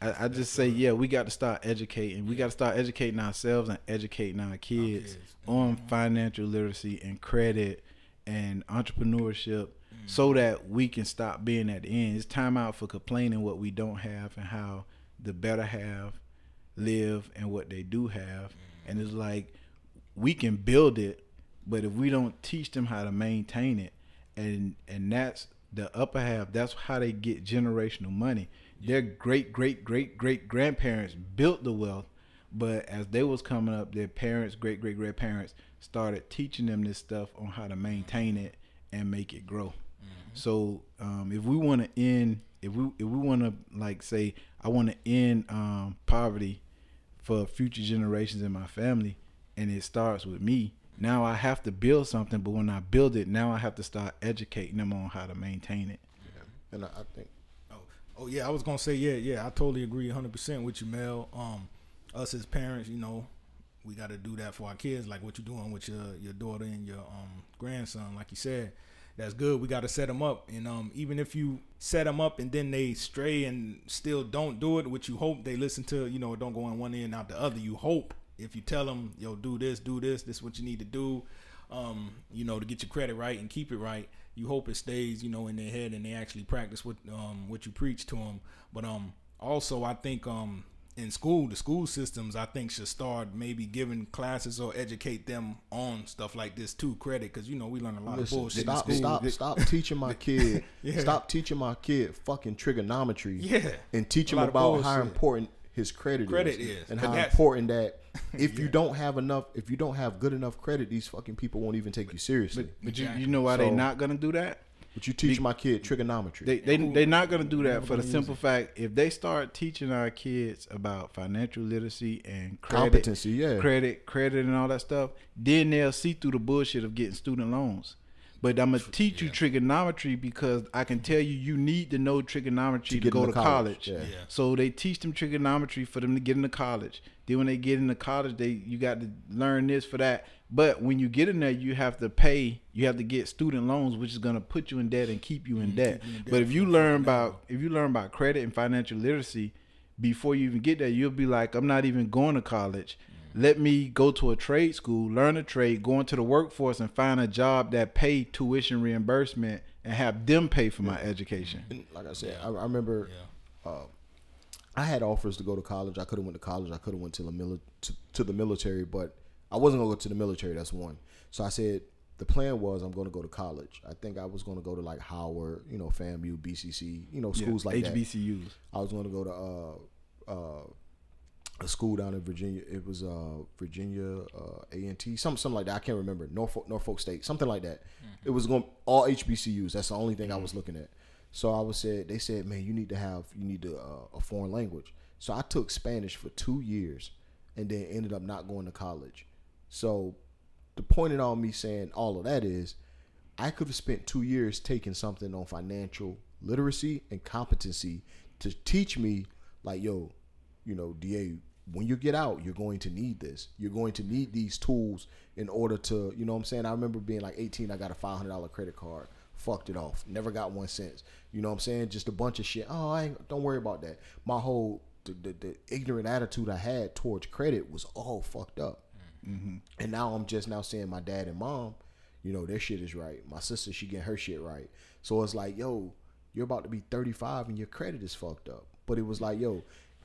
I, I just say, yeah, we got to start educating. We got to start educating ourselves and educating our kids, kids. on financial literacy and credit and entrepreneurship so that we can stop being at the end. It's time out for complaining what we don't have and how the better have live and what they do have. And it's like we can build it, but if we don't teach them how to maintain it, and and that's the upper half, that's how they get generational money. Their great great great great grandparents built the wealth, but as they was coming up, their parents, great great grandparents started teaching them this stuff on how to maintain it and make it grow. So um, if we want to end, if we if we want to like say, I want to end um, poverty for future generations in my family, and it starts with me. Now I have to build something, but when I build it, now I have to start educating them on how to maintain it. And I, I think Oh, oh yeah, I was gonna say yeah, yeah. I totally agree, hundred percent with you, Mel. Um, us as parents, you know, we got to do that for our kids, like what you're doing with your your daughter and your um grandson, like you said. That's good. We got to set them up, and um, even if you set them up and then they stray and still don't do it, which you hope they listen to, you know, don't go in one ear and out the other. You hope if you tell them, yo, do this, do this, this is what you need to do, um, you know, to get your credit right and keep it right. You hope it stays, you know, in their head and they actually practice what um what you preach to them. But um also I think um in school, the school systems I think should start maybe giving classes or educate them on stuff like this too. Credit because you know we learn a lot Listen, of bullshit stop, stop, stop teaching my kid. Yeah. Stop teaching my kid fucking trigonometry. Yeah. and teach him about how important his credit, Credit is, is. and how important that if you don't have enough, if you don't have good enough credit, these fucking people won't even take you seriously. But, but you, you know why they're not gonna do that? But you teach my kid trigonometry. They they they're not gonna do that for the gonna simple fact if they start teaching our kids about financial literacy and credit, Competency, yeah. credit, credit, and all that stuff, then they'll see through the bullshit of getting student loans. But I'm gonna teach you trigonometry because I can tell you you need to know trigonometry to, get go to college. college, yeah. Yeah. So they teach them trigonometry for them to get into college. Then when they get into college, they you got to learn this for that. But when you get in there, you have to pay. You have to get student loans, which is gonna put you in debt and keep you in debt. Mm, you in But if you learn about if you learn about credit and financial literacy before you even get there, you'll be like, I'm not even going to college. Let me go to a trade school, learn a trade, go into the workforce, and find a job that pay tuition reimbursement and have them pay for my education. And like I said, I, I remember uh, I had offers to go to college. I could have went to college. I could have went to the mili- to, to the military, but I wasn't gonna go to the military. That's one. So I said the plan was I'm going to go to college. I think I was going to go to like Howard, you know, FAMU, BCC, you know, schools like that. HBCUs. I was going to go to uh, uh, a school down in Virginia. It was uh, Virginia uh, A and T, something something like that. I can't remember Norfolk Norfolk State, something like that. It was going all HBCUs. That's the only thing I was looking at. So I was said they said, man, you need to have you need to, uh, a foreign language. So I took Spanish for two years, and then ended up not going to college. So the point in all me saying all of that is, I could have spent two years taking something on financial literacy and competency to teach me, like, yo, you know, DA, when you get out, you're going to need this. You're going to need these tools in order to, you know what I'm saying? I remember being like 18, I got a $500 credit card, fucked it off, never got one since. You know what I'm saying? Just a bunch of shit. Oh, I ain't, don't worry about that. My whole, the, the, the ignorant attitude I had towards credit was all fucked up. Mm-hmm. And now I'm just now seeing my dad and mom, you know, their shit is right. My sister, she getting her shit right. So it's like, yo, you're about to be 35 and your credit is fucked up. But it was like, yo,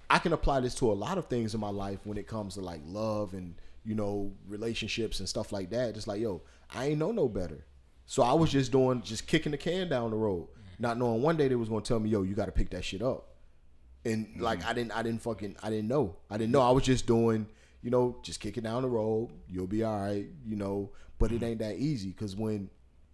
I can apply this to a lot of things in my life when it comes to like love and, you know, relationships and stuff like that. Just like, yo, I ain't know no better. So I was just doing, just kicking the can down the road, not knowing one day they was gonna tell me, "Yo, you got to pick that shit up." And mm-hmm. like I didn't, I didn't fucking, I didn't know, I didn't know. I was just doing, you know, just kicking down the road. You'll be all right, you know. But it mm-hmm. ain't that easy because when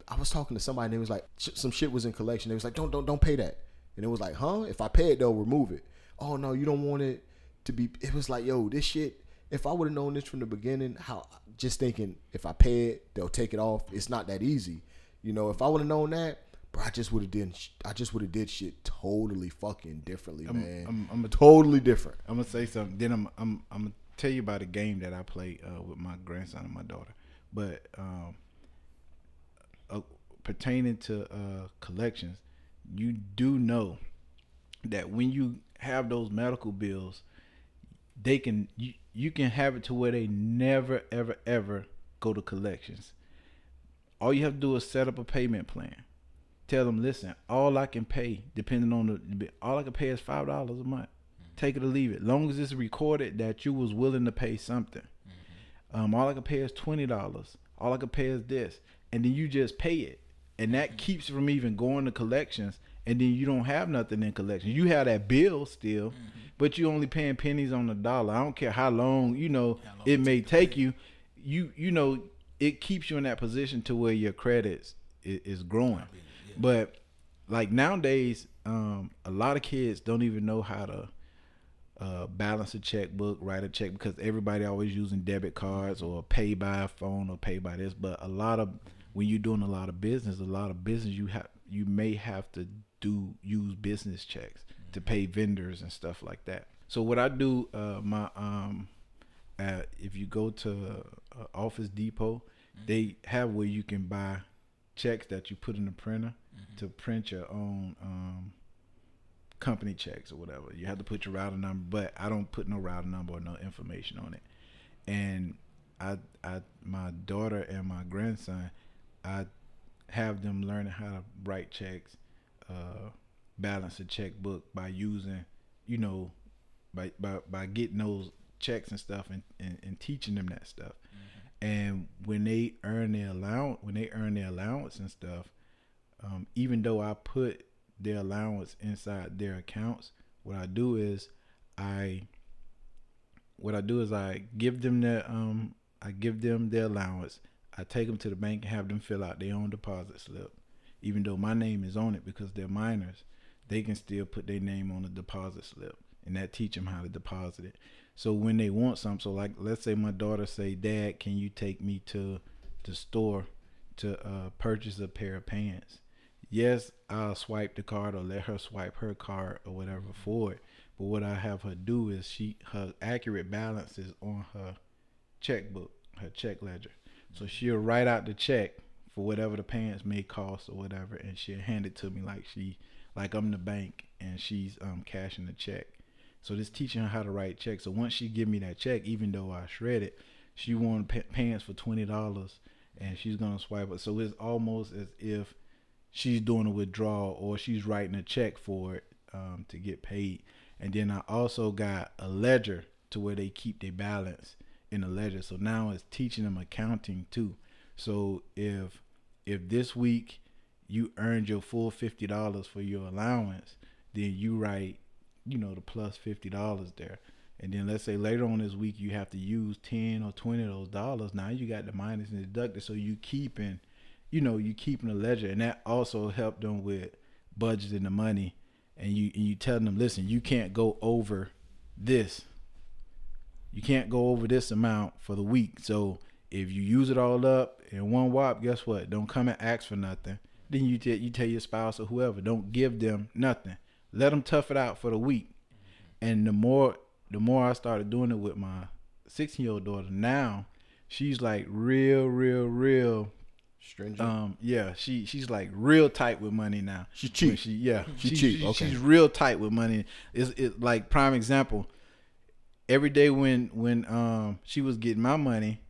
I was talking to somebody, and they was like, some shit was in collection. They was like, don't, don't, don't pay that. And it was like, huh? If I pay it, they'll remove it. Oh no, you don't want it to be. It was like, yo, this shit. If I would have known this from the beginning, how just thinking if I pay it, they'll take it off. It's not that easy, you know. If I would have known that, bro, I just would have did. I just would have did shit totally fucking differently, man. I'm, I'm a totally different. I'm gonna say something. Then I'm I'm I'm gonna tell you about a game that I play uh, with my grandson and my daughter. But um, uh, pertaining to uh, collections, you do know that when you have those medical bills, they can you you can have it to where they never ever ever go to collections. All you have to do is set up a payment plan. Tell them, listen, all I can pay, depending on the, all I can pay is five dollars a month. Mm-hmm. Take it or leave it. Long as it's recorded that you was willing to pay something. Mm-hmm. Um, all I can pay is twenty dollars. All I can pay is this, and then you just pay it, and that mm-hmm. keeps from even going to collections. And then you don't have nothing in collection. You have that bill still, but you only paying pennies on the dollar. I don't care how long you know long it it may take take you. You you know it keeps you in that position to where your credits is, is growing. Yeah. But like nowadays, um, a lot of kids don't even know how to uh, balance a checkbook, write a check because everybody always using debit cards or pay by phone or pay by this. But a lot of when you're doing a lot of business, a lot of business you have you may have to do use business checks to pay vendors and stuff like that. So what I do, uh, my um, uh, if you go to uh, Office Depot, they have where you can buy checks that you put in the printer to print your own um, company checks or whatever. You have to put your router number, but I don't put no router number or no information on it. And I, I, my daughter and my grandson, I have them learning how to write checks, uh, balance a checkbook by using, you know, by by, by getting those checks and stuff and, and, and teaching them that stuff. And when they earn their allowance, when they earn their allowance and stuff, um, even though I put their allowance inside their accounts, what I do is I what I do is I give them their um I give them their allowance. I take them to the bank and have them fill out their own deposit slip. Even though my name is on it because they're minors, they can still put their name on the deposit slip, and that teach them how to deposit it. So when they want something, so like let's say my daughter say, "Dad, can you take me to the store to uh, purchase a pair of pants?" Yes, I'll swipe the card or let her swipe her card or whatever for it. But what I have her do is she her accurate balance is on her checkbook, her check ledger. So she'll write out the check for whatever the pants may cost or whatever, and she'll hand it to me like she like I'm the bank and she's um cashing the check. So this teaching her how to write checks. So once she give me that check, even though I shred it, she wanted pa- pants for twenty dollars, and she's gonna swipe it. So it's almost as if she's doing a withdrawal or she's writing a check for it um, to get paid. And then I also got a ledger to where they keep their balance in a ledger. So now it's teaching them accounting too. So if if this week you earned your full fifty dollars for your allowance, then you write, you know, the plus fifty dollars there. And then let's say later on this week you have to use ten or twenty of those dollars. Now you got the minus and deducted, so you keeping, you know, you keeping a ledger, and that also helped them with budgeting the money. And you and you telling them, listen, you can't go over this. You can't go over this amount for the week. So if you use it all up in one wop, guess what? Don't come and ask for nothing. Then you tell you tell your spouse or whoever, don't give them nothing. Let them tough it out for the week. And the more the more I started doing it with my 16 year old daughter, now she's like real, real, real. Stringent. Um, yeah, she she's like real tight with money now. She cheap. When She yeah, She she- cheap, she- okay. She's real tight with money. It's it like prime example. Every day when when um she was getting my money,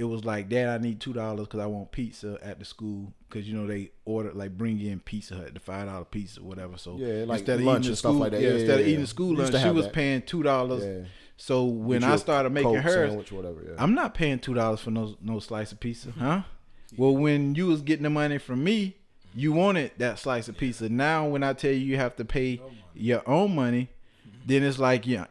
it was like, Dad, I need two dollars because I want pizza at the school because you know they order like bring in Pizza Hut, the five dollar pizza, or whatever. So Yeah, like instead of lunch eating and stuff like that. yeah, Yeah, instead yeah, of eating school lunch, she was that. paying two dollars. So when I started making hers, sandwich, whatever. Yeah. I'm not paying two dollars for no no slice of pizza, mm-hmm. huh? Well, when you was getting the money from me, you wanted that slice of pizza. Now, when I tell you you have to pay your own money, mm-hmm. then it's like, yeah,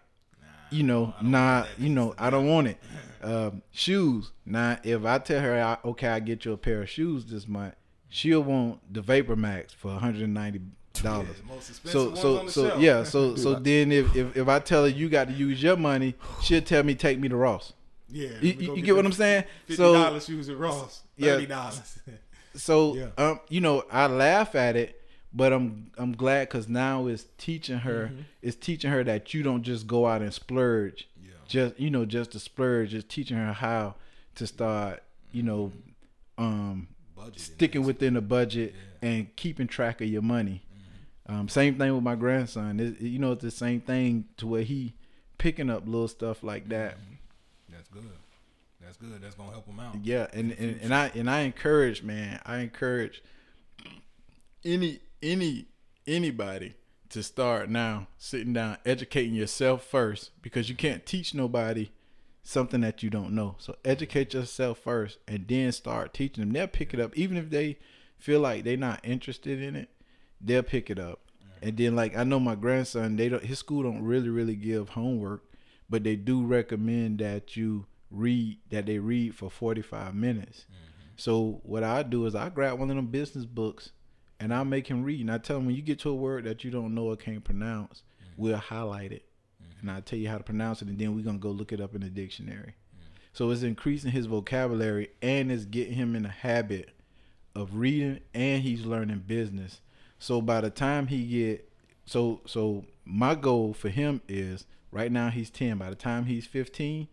you know, nah, you know, I don't want it. Um, shoes. Now, if I tell her, I, okay, I get you a pair of shoes this month, she'll want the Vapor Max for 190 dollars. the most expensive So, so, on the so, shelf. yeah. So, so then if, if if I tell her you got to use your money, she'll tell me take me to Ross. Yeah, You, you, go you get what I'm saying? Fifty So, dollars shoes at Ross. Yeah. Thirty dollars. so Yeah. um, you know, I laugh at it, but I'm I'm glad because now it's teaching her, Mm-hmm. it's teaching her that you don't just go out and splurge, Yeah. Just you know, just to splurge. just teaching her how to start, you know, um, Budget. sticking within the budget and keeping track of your money. Mm-hmm. Um, same thing with my grandson. It, you know, it's the same thing to where he picking up little stuff like that. That's good. That's good. That's gonna help him out. Yeah, and, and, and I and I encourage, man, I encourage any any anybody to start now sitting down, educating yourself first because you can't teach nobody something that you don't know. So educate yourself first and then start teaching them. They'll pick it up even if they feel like they're not interested in it. They'll pick it up. And then like I know my grandson, they don't his school don't really really give homework, but they do recommend that you read that they read for 45 minutes. Mm-hmm. So what I do is I grab one of them business books and I make him read. And I tell him when you get to a word that you don't know or can't pronounce, mm-hmm. we'll highlight it. Mm-hmm. And I tell you how to pronounce it and then we're gonna go look it up in the dictionary. Mm-hmm. So it's increasing his vocabulary and it's getting him in a habit of reading and he's learning business. So by the time he get so so my goal for him is right now he's 10 by the time he's 15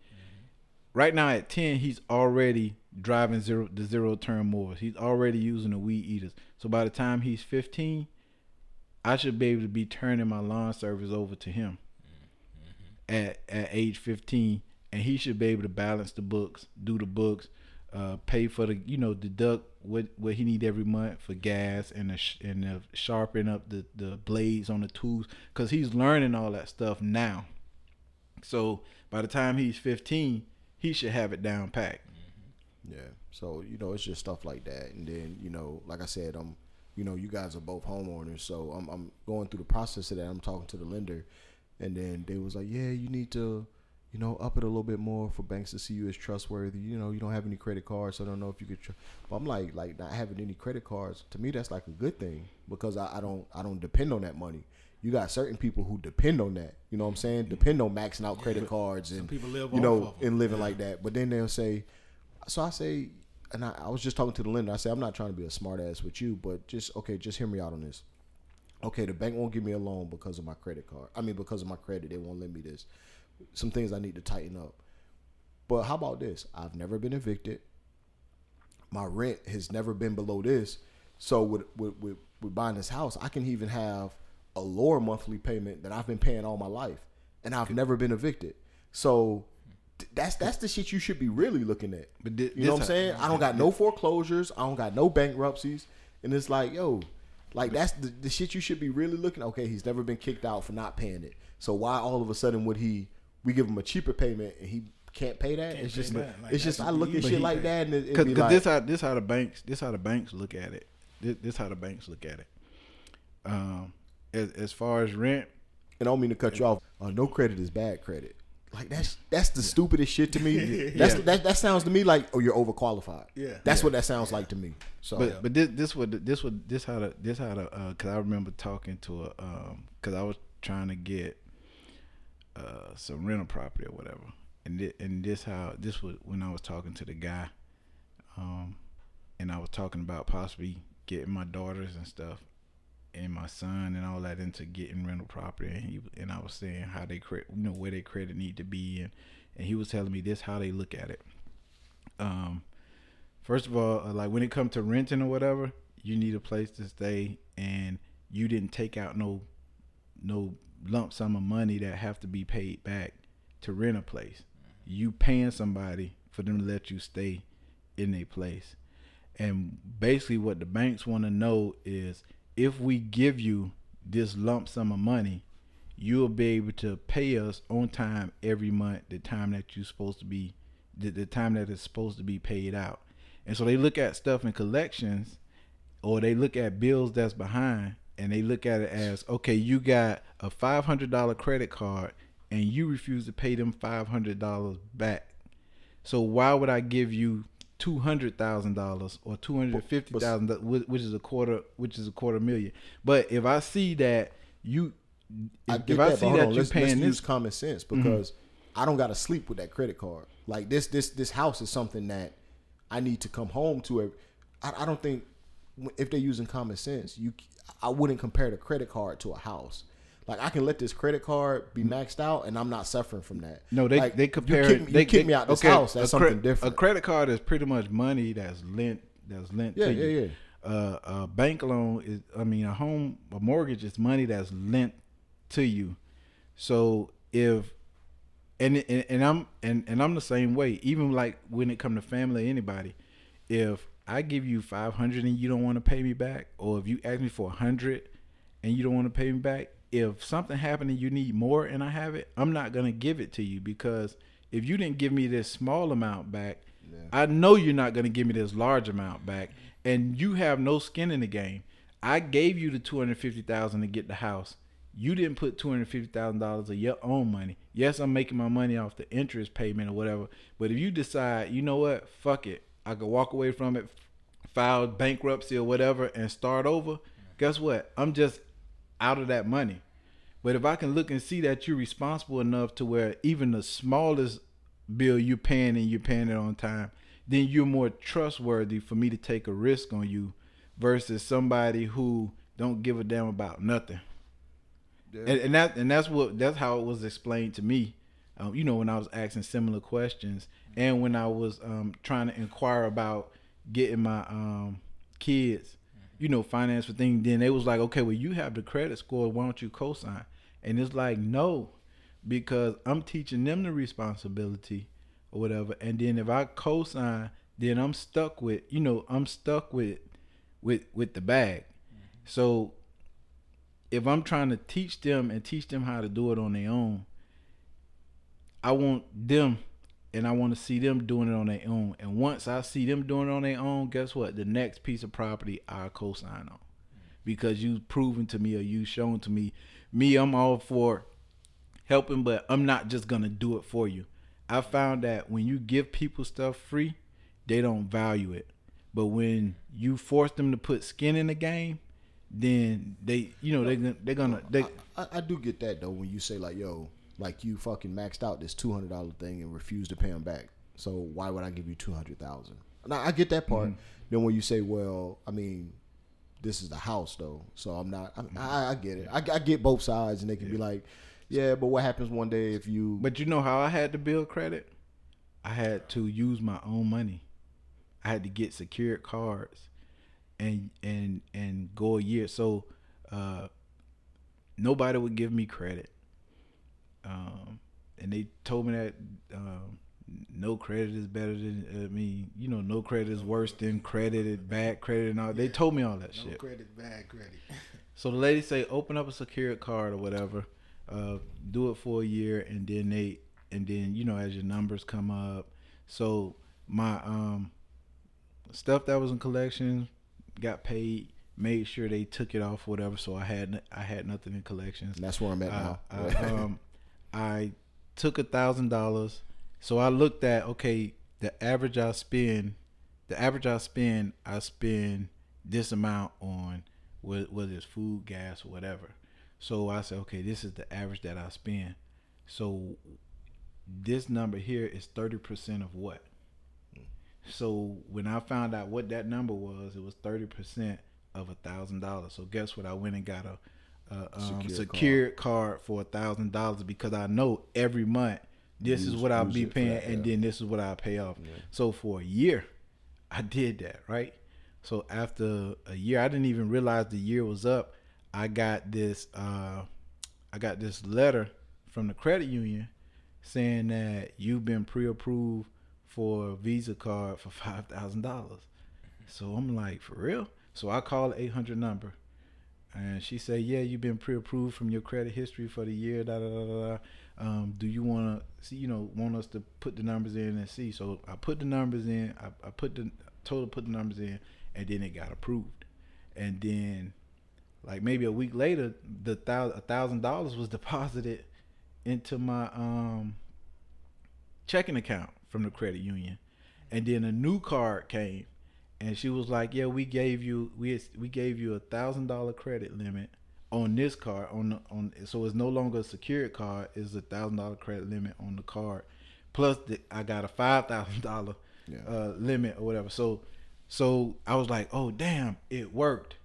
right now at 10 he's already driving zero the zero turn mowers he's already using the weed eaters so by the time he's 15 i should be able to be turning my lawn service over to him at at age 15 and he should be able to balance the books do the books uh, pay for the you know deduct what what he need every month for gas and the sh- and the sharpen up the the blades on the tools. Because he's learning all that stuff now. So by the time he's 15 he should have it down packed Yeah. So you know, it's just stuff like that, and then you know, like I said, I'm, you know, you guys are both homeowners, so I'm, I'm going through the process of that. I'm talking to the lender, and then they was like, yeah, you need to, you know, up it a little bit more for banks to see you as trustworthy. You know, you don't have any credit cards, so I don't know if you could. Tr-. But I'm like, like not having any credit cards to me, that's like a good thing because I, I don't, I don't depend on that money. You got certain people who depend on that. You know what I'm saying? Depend on maxing out credit cards and people live you know and living like that. But then they'll say, so I say, and I, I was just talking to the lender. I said, I'm not trying to be a smart ass with you, but just okay, just hear me out on this. Okay, the bank won't give me a loan because of my credit card. I mean, because of my credit, they won't lend me this. Some things I need to tighten up. But how about this? I've never been evicted. My rent has never been below this. So with with, with, with buying this house, I can even have a lower monthly payment that I've been paying all my life, and I've never been evicted. So that's that's the shit you should be really looking at. But you know what I'm saying? I don't got no foreclosures. I don't got no bankruptcies, and it's like, yo, like that's the, the shit you should be really looking. Okay, he's never been kicked out for not paying it. So why all of a sudden would he? We give him a cheaper payment and he can't pay that. Can't it's pay just, that. Like, it's just. I look at shit like that and it, it'd Cause, like, this how this how the banks this how the banks look at it. This, this how the banks look at it. Um, as, as far as rent, and I don't mean to cut you off. Uh, no credit is bad credit. Like that's that's the stupidest shit to me. That's Yeah. that that sounds to me like oh you're overqualified. Yeah. that's Yeah. what that sounds like to me. So but but this this would this would this how the this how the uh, cause I remember talking to a um cause I was trying to get uh some rental property or whatever, and thi- and this how this was when I was talking to the guy, um, and I was talking about possibly getting my daughters and stuff, and my son and all that into getting rental property, and he and I was saying how they credit, you know, where their credit need to be, and and he was telling me this how they look at it. Um, first of all, uh, like when it comes to renting or whatever, you need a place to stay, and you didn't take out no no lump sum of money that have to be paid back to rent a place. You paying somebody for them to let you stay in a place. And basically what the banks want to know is if we give you this lump sum of money, you'll be able to pay us on time every month the time that you're supposed to be the, the time that it's supposed to be paid out. And so they look at stuff in collections or they look at bills that's behind and they look at it as okay, you got a five hundred dollar credit card and you refuse to pay them five hundred dollars back. So why would I give you two hundred thousand dollars or two hundred fifty thousand, which is a quarter, which is a quarter million? But if I see that you, I if, get I that, see that on. you're Let's, let's paying use common sense mm-hmm. because I don't got to sleep with that credit card. Like this, this, this house is something that I need to come home to. I, I don't think if they're using common sense, you, I wouldn't compare the credit card to a house. Like I can let this credit card be maxed out, and I'm not suffering from that. no, they Like, they compare. You kick, me- they you kick they- me out this okay, house. That's cre- something different. A credit card is pretty much money that's lent. That's lent Yeah, to yeah, you. yeah. Uh, a bank loan is. I mean, a home, a mortgage is money that's lent to you. So if and and, and I'm and, and I'm the same way. Even like when it come to family or anybody, if I give you five hundred and you don't want to pay me back, or if you ask me for a hundred and you don't want to pay me back, if something happened and you need more and I have it, I'm not gonna give it to you because if you didn't give me this small amount back, I know you're not gonna give me this large amount back, and you have no skin in the game. I gave you the two hundred fifty thousand to get the house. You didn't put two hundred fifty thousand dollars of your own money. Yes, I'm making my money off the interest payment or whatever. But if you decide, you know what, fuck it, I could walk away from it, file bankruptcy or whatever, and start over. Guess what? I'm just out of that money. But if I can look and see that you're responsible enough to where even the smallest bill you're paying and you're paying it on time, then you're more trustworthy for me to take a risk on you versus somebody who don't give a damn about nothing. And, and that and that's what that's how it was explained to me. Um, you know, when I was asking similar questions and when I was um, trying to inquire about getting my um, kids, you know, finance for things, then they was like, okay, well, you have the credit score. Why don't you co-sign? And it's like, no, because I'm teaching them the responsibility or whatever. And then if I co-sign, then I'm stuck with, you know, I'm stuck with, with, with the bag. Mm-hmm. So if I'm trying to teach them and teach them how to do it on their own, I want them and I want to see them doing it on their own. And once I see them doing it on their own, guess what? The next piece of property I co-sign on. Because you've proven to me or you've shown to me, me, I'm all for helping, but I'm not just gonna do it for you. I found that when you give people stuff free, they don't value it. But when you force them to put skin in the game, then they, you know, they they're gonna they. I, I do get that though when you say like, yo, like you fucking maxed out this two hundred dollar thing and refused to pay them back. So why would I give you two hundred thousand? Now I get that part. Then when you say, well, I mean, this is the house though, so I'm not. I, I, I get it. I, I get both sides, and they can be like, yeah, but what happens one day if you? But you know how I had to build credit? I had to use my own money. I had to get secured cards and and and go a year. So uh nobody would give me credit. Um and they told me that um no credit is better than I mean, you know, no credit is worse than credit, bad credit and all. They told me all that No shit. No credit, bad credit. So the lady say open up a secured card or whatever, uh, do it for a year, and then they and then you know as your numbers come up. So my um stuff that was in collections got paid. Made sure they took it off, whatever. So I had I had nothing in collections. And that's where I'm at I, now. I, um, I took a thousand dollars. So I looked at okay, the average I spend, the average I spend, I spend this amount on whether it's food, gas, whatever. So I said, okay, this is the average that I spend. So this number here is thirty percent of what? So when I found out what that number was, it was thirty percent of a thousand dollars. So guess what? I went and got a, a um, Secured card. for a thousand dollars because I know every month this is what I'll be paying, that, and yeah. then this is what I pay off. So for a year, I did that right. So after a year, I didn't even realize the year was up. I got this, uh, I got this letter from the credit union saying that you've been pre-approved for a Visa card for five thousand dollars. So I'm like, for real? So I call the eight hundred number, and she said, yeah, you've been pre-approved from your credit history for the year. Da da da da. Um, do you want to see? You know, want us to put the numbers in and see? So I put the numbers in. I, I put the told her put the numbers in, and then it got approved, and then like maybe a week later, the thousand dollars was deposited into my um checking account from the credit union, and then a new card came, and she was like, "Yeah, we gave you we we gave you a thousand dollar credit limit on this card on the, on so it's no longer a secured card, it's a thousand dollar credit limit on the card, plus the, I got a five thousand dollar uh, limit or whatever. So so I was like, oh damn, it worked.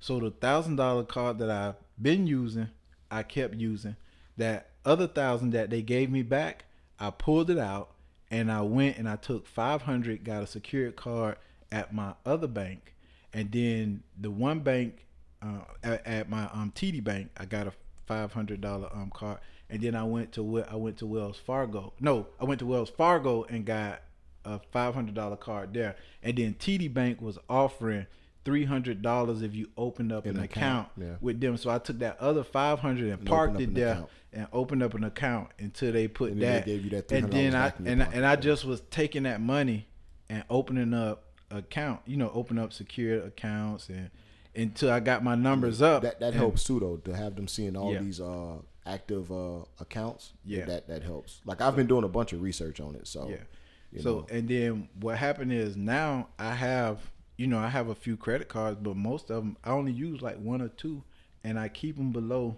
So the thousand dollar card that I've been using, I kept using. That other thousand that they gave me back, I pulled it out and I went and I took five hundred, got a secured card at my other bank, and then the one bank uh, at, at my um TD bank, I got a five hundred dollar um card, and then I went to I went to Wells Fargo. No, I went to Wells Fargo and got a five hundred dollar card there, and then TD Bank was offering three hundred dollars if you opened up An an account, account, yeah. with them. So I took that other five hundred and And parked it there account. and opened up an account until they put And then they that. that and then I back in your and I, and I just was taking that money and opening up account. You know, open up secure accounts and until I got my numbers up. That that and- helps too though to have them seeing all Yeah. these uh active uh accounts. Yeah. that that helps. Like I've been doing a bunch of research on it, so Yeah. so know. and then what happened is now I have you know I have a few credit cards, but most of them I only use like one or two, and I keep them below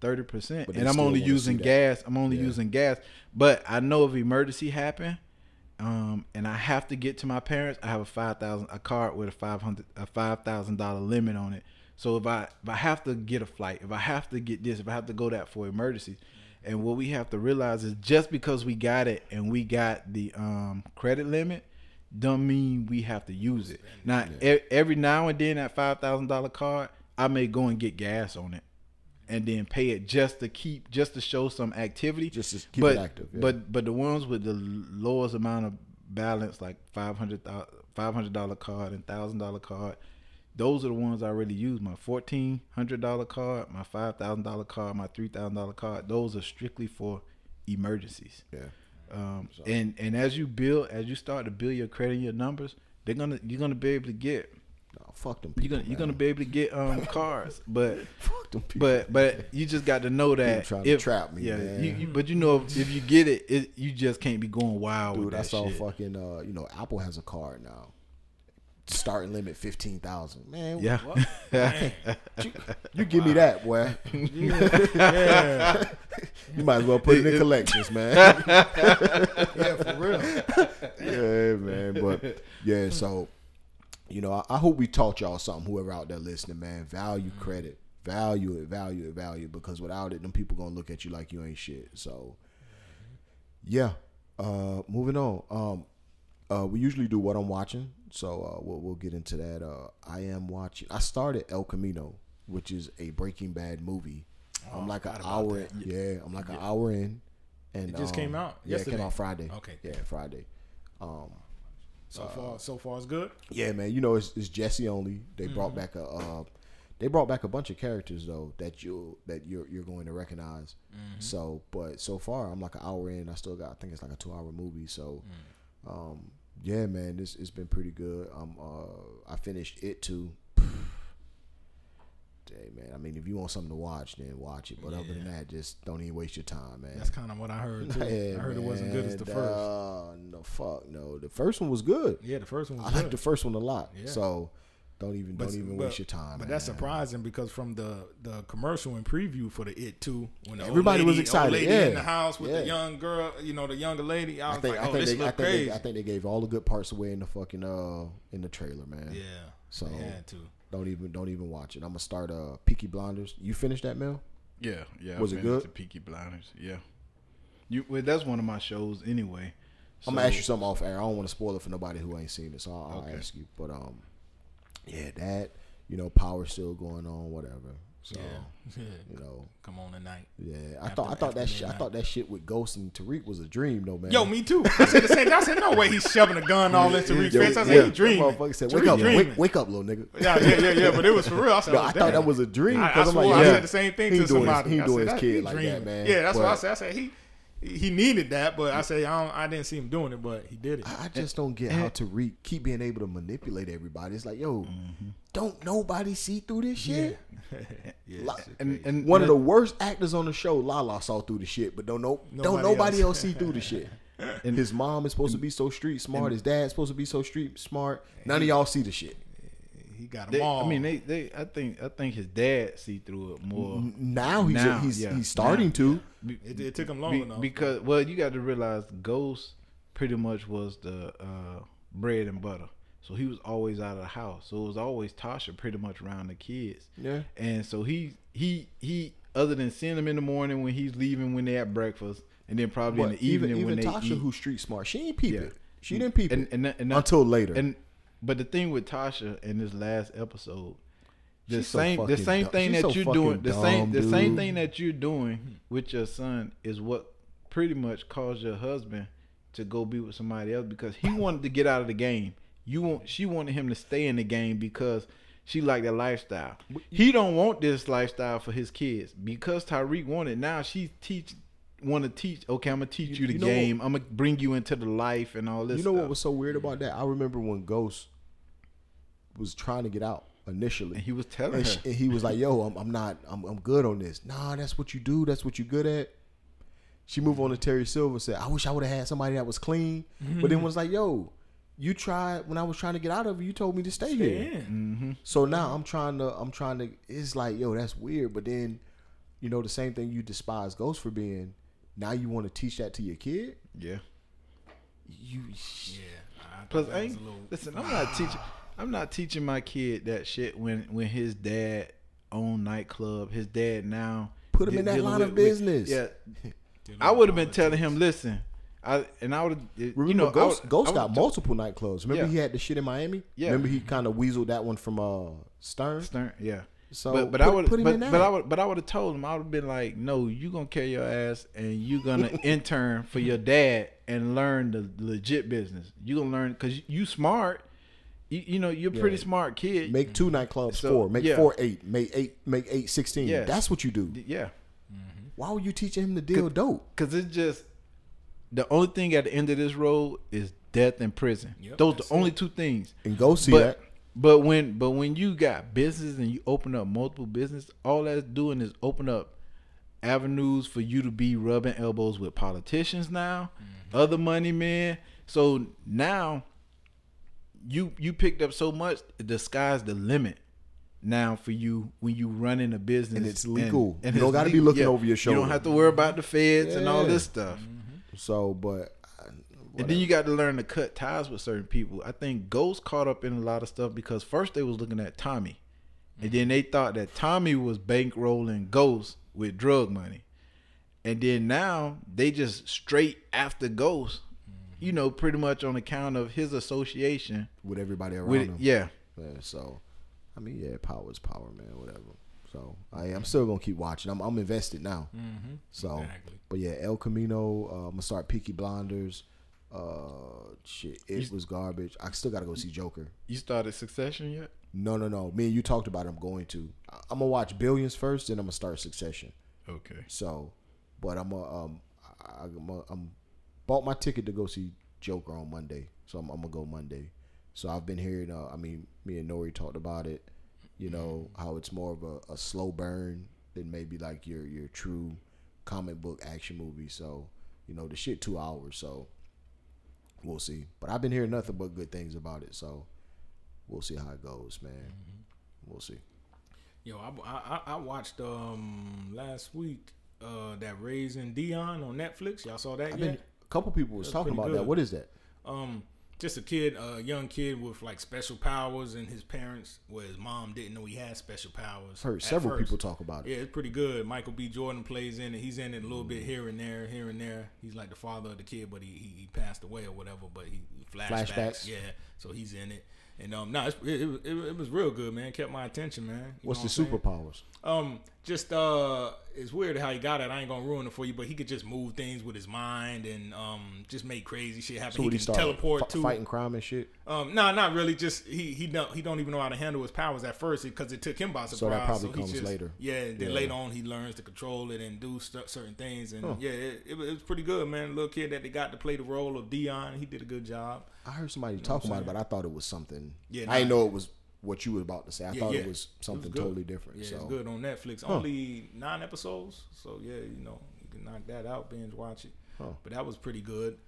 thirty percent. And I'm only using gas. I'm only Yeah. using gas. But I know if emergency happen, um, and I have to get to my parents, I have a five thousand a card with a five hundred a five thousand dollar limit on it. So if I if I have to get a flight, if I have to get this, if I have to go that for emergency, and what we have to realize is just because we got it and we got the um, credit limit, don't mean we have to use it. Now e- every now and then that five thousand dollar card, I may go and get gas on it, and then pay it just to keep just to show some activity. Just to keep but, it active, yeah. But but the ones with the lowest amount of balance, like five hundred five hundred dollar card and thousand dollar card, those are the ones I really use. My fourteen hundred dollar card, my five thousand dollar card, my three thousand dollar card. Those are strictly for emergencies. yeah, Um, and and as you build, as you start to build your credit, and your numbers, they're gonna you're gonna be able to get no, fuck them you're people. gonna you're gonna be able to get um cards, but fuck them people. but but you just got to know that trying to trap me, yeah, man. You, you, but you know if, if you get it, it, you just can't be going wild Dude, with I saw shit. fucking uh, you know, Apple has a card now. Starting limit fifteen thousand. Man, Yeah, you, you give me that, boy. yeah, You might as well put it in collections, man. yeah, for real. yeah, man. But yeah, so you know, I, I hope we taught y'all something. Whoever out there listening, man, value credit, value it, value it, value it. Because without it, them people gonna look at you like you ain't shit. So yeah, uh, moving on. Um, uh, we usually do what I'm watching, so uh, we'll we'll get into that. Uh, I am watching. I started El Camino, which is a Breaking Bad movie. I'm like an hour. In, yeah, I'm like an hour in. And It just um, came out Yeah, it came out Friday. Okay. Yeah, Friday. Um, So far, so far it's good. yeah, man. You know, it's, it's Jesse only. They Mm-hmm. brought back a. Uh, they brought back a bunch of characters though that you that you're you're going to recognize. Mm-hmm. So, but so far I'm like an hour in. I still got. I think it's like a two hour movie. So, Mm. um, yeah, man, this it's been pretty good. Um, uh, I finished it too. Hey man, I mean, if you want something to watch, then watch it. But other than that, just don't even waste your time, man. That's kind of what I heard too. Yeah, I heard it wasn't good as the first. Uh, no, fuck no. The first one was good. Yeah, the first one was I good. like the first one a lot. Yeah. So don't even But- don't even but- waste your time. But that's surprising because from the the commercial and preview for the It Too, when the Everybody old was excited, lady yeah. in the house with Yeah. the young girl, you know, the younger lady, I I was think like, I oh, think this they I think crazy. they, I think they gave all the good parts away in the fucking uh in the trailer, man. yeah, So they had to. Don't even don't even watch it. I'm gonna start uh Peaky Blinders. You finished that, Mel? yeah, yeah. Was I've it good? Peaky Blinders, yeah. You well, that's one of my shows anyway. I'm gonna ask you something off air. I don't want to spoil it for nobody who ain't seen it, so I'll, I'll ask you. But um, yeah, that you know, power still going on, whatever. So Yeah, yeah. you know, Come on tonight. yeah. I After- thought I thought that shit I thought that shit with Ghost and Tariq was a dream, though, man. Yo, me too. I said the same. I said, no way, he's shoving a gun all into Yo, face. I said, yeah, he dreaming. Motherfucker said, Tariq "Wake up, wake, wake up, little nigga." Yeah, yeah, yeah, yeah. But it was for real. I, said, No, I thought that was a dream. I, I swore like, I said the same thing he to doing his- somebody. he doing his kid like that, man. Yeah, that's what I said. I said he he needed that, but I say I don't, I didn't see him doing it, but he did it. I I just don't get how Tariq keep being able to manipulate everybody. It's like, yo, mm-hmm. Don't nobody see through this shit? Yeah, Like- shit And, and One of the worst actors on the show, Lala, saw through the shit, but don't know, don't Nobody nobody else. else see through the shit. And his mom is supposed to be so street smart. His dad's supposed to be so street smart. None of y'all see the shit. he got them they, all. I mean, they, they, I think, I think his dad see through it more. Now he's Now, he's yeah, he's starting now. to. Be- it, it took him long be- enough. because well, you got to realize Ghost pretty much was the uh, bread and butter. So he was always out of the house. So it was always Tasha pretty much around the kids. Yeah. And so he he he other than seeing them in the morning when he's leaving when they at breakfast, and then probably in the even evening even when they Tasha, who's street smart, she ain't peep Yeah. it. She didn't peep and, it and, and until later. And but the thing with Tasha in this last episode, the She's so same the same dumb. thing She's that so you're doing, the same dumb, the same thing that you're doing with your son is what pretty much caused your husband to go be with somebody else because he wanted to get out of the game. You want she wanted him to stay in the game because she liked that lifestyle. He don't want this lifestyle for his kids because Tariq wanted. Now she teach want to teach. Okay, I'm gonna teach you, You- the you know what- game. I'm gonna bring you into the life and all this. you know what was so weird about that? I remember when Ghost was trying to get out initially. And he was telling and, her. sh- and he was like, "Yo, I'm, I'm not. I'm, I'm good on this. Nah, that's what you do. That's what you're good at." She moved on to Terry Silver. Said, "I wish I would have had somebody that was clean." Mm-hmm. But then was like, "Yo, you tried when I was trying to get out of it. You told me to stay, Stay here. in. Mm-hmm. So now I'm trying to. I'm trying to. It's like, yo, that's weird. But then, you know, the same thing you despise Ghost for being. Now you want to teach that to your kid. yeah. You. Yeah. I Plus, I ain't, little- listen, I'm not teaching. I'm not teaching my kid that shit when when his dad owned nightclub. His dad now Put him de- in that dealing line of business. yeah, I would have been telling him, listen, I and I would have. Remember, You know, Ghost, would- Ghost got would've multiple nightclubs. Remember, Yeah. he had the shit in Miami. Yeah. Remember, he kind of weaseled that one from uh Stern. Stern, yeah. So, but but put- I would put him but, in but I would but I would have told him I would have been like, no, you gonna carry your ass and you gonna intern for your dad and learn the legit business. You gonna learn because you smart. You, you know you're a pretty Yeah. smart kid. Make two nightclubs So, four. Make yeah. four eight. Make eight. Make eight sixteen. Yeah. That's what you do. yeah. Why were you teaching him to deal dope? Cause it's just the only thing at the end of this road is death and prison. Yep, Those that's the only two things. And go see but that. but when but when you got business and you open up multiple business, all that's doing is open up avenues for you to be rubbing elbows with politicians now, Mm-hmm. other money men. So now you you picked up so much, the sky's the limit. Now for you when you running a business And it's legal. And you don't gotta be legal. looking over your shoulder. You don't have to worry about the feds and all this stuff. So, but uh, And then you got to learn to cut ties with certain people. I think Ghost caught up in a lot of stuff because first they was looking at Tommy, and then they thought that Tommy was bankrolling Ghost with drug money, and then now they just straight after Ghost, you know, pretty much on account of his association with everybody around with him. yeah. Yeah, so, I mean, yeah, power is power, man. Whatever. So, I, I'm still gonna keep watching. I'm, I'm invested now. Mhm. So, Exactly. But yeah, El Camino. Uh, I'm gonna start Peaky Blinders. Uh, shit, it was garbage. I still gotta go see Joker. You started Succession yet? No, no, no. Me and you talked about. It. I'm going to. I- I'm gonna watch Billions first, then I'm gonna start Succession. Okay. So, but I'm a, um, I, I'm, a, I'm bought my ticket to go see Joker on Monday, so I'm, I'm gonna go Monday. So I've been hearing. Uh, I mean, me and Nori talked about it. You know how it's more of a, a slow burn than maybe like your your true comic book action movie. So you know the shit two hours. So we'll see. But I've been hearing nothing but good things about it. So we'll see how it goes, man. We'll see. Yo, I, I, I watched um last week uh that Raising Dion on Netflix. Y'all saw that I've yet? been. A couple people was That's talking about that. What is that? um just a kid, a young kid with like special powers, and his parents, well, his mom didn't know he had special powers. Heard several first. people talk about it. Yeah, it's pretty good. Michael B. Jordan plays in it. He's in it a little bit here and there, here and there. He's like the father of the kid, but he he, he passed away or whatever. But he, flashbacks. Flashbacks. Yeah, so he's in it. And um, no, it's, it, it, it, it was real good, man. Kept my attention, man. You What's the superpowers? Um, just uh, it's weird how he got it. I ain't gonna ruin it for you, but he could just move things with his mind and um, just make crazy shit happen. So he can teleport fi- to fighting crime and shit. um, no, not really. Just he he don't he don't even know how to handle his powers at first because it took him by surprise. So that probably he comes just- later. Yeah, then Yeah. later on he learns to control it and do st- certain things. And Huh. yeah, it, it, was- pretty good, man. Little kid that they got to play the role of Dion, he did a good job. I heard somebody talking about it, but I thought it was something. Yeah, I didn't know it was what you were about to say. I Yeah, thought yeah. it was something good. totally different. Yeah, so it's good on Netflix. Huh. Only nine episodes, so yeah, you know you can knock that out, binge watch it. Huh. But that was pretty good.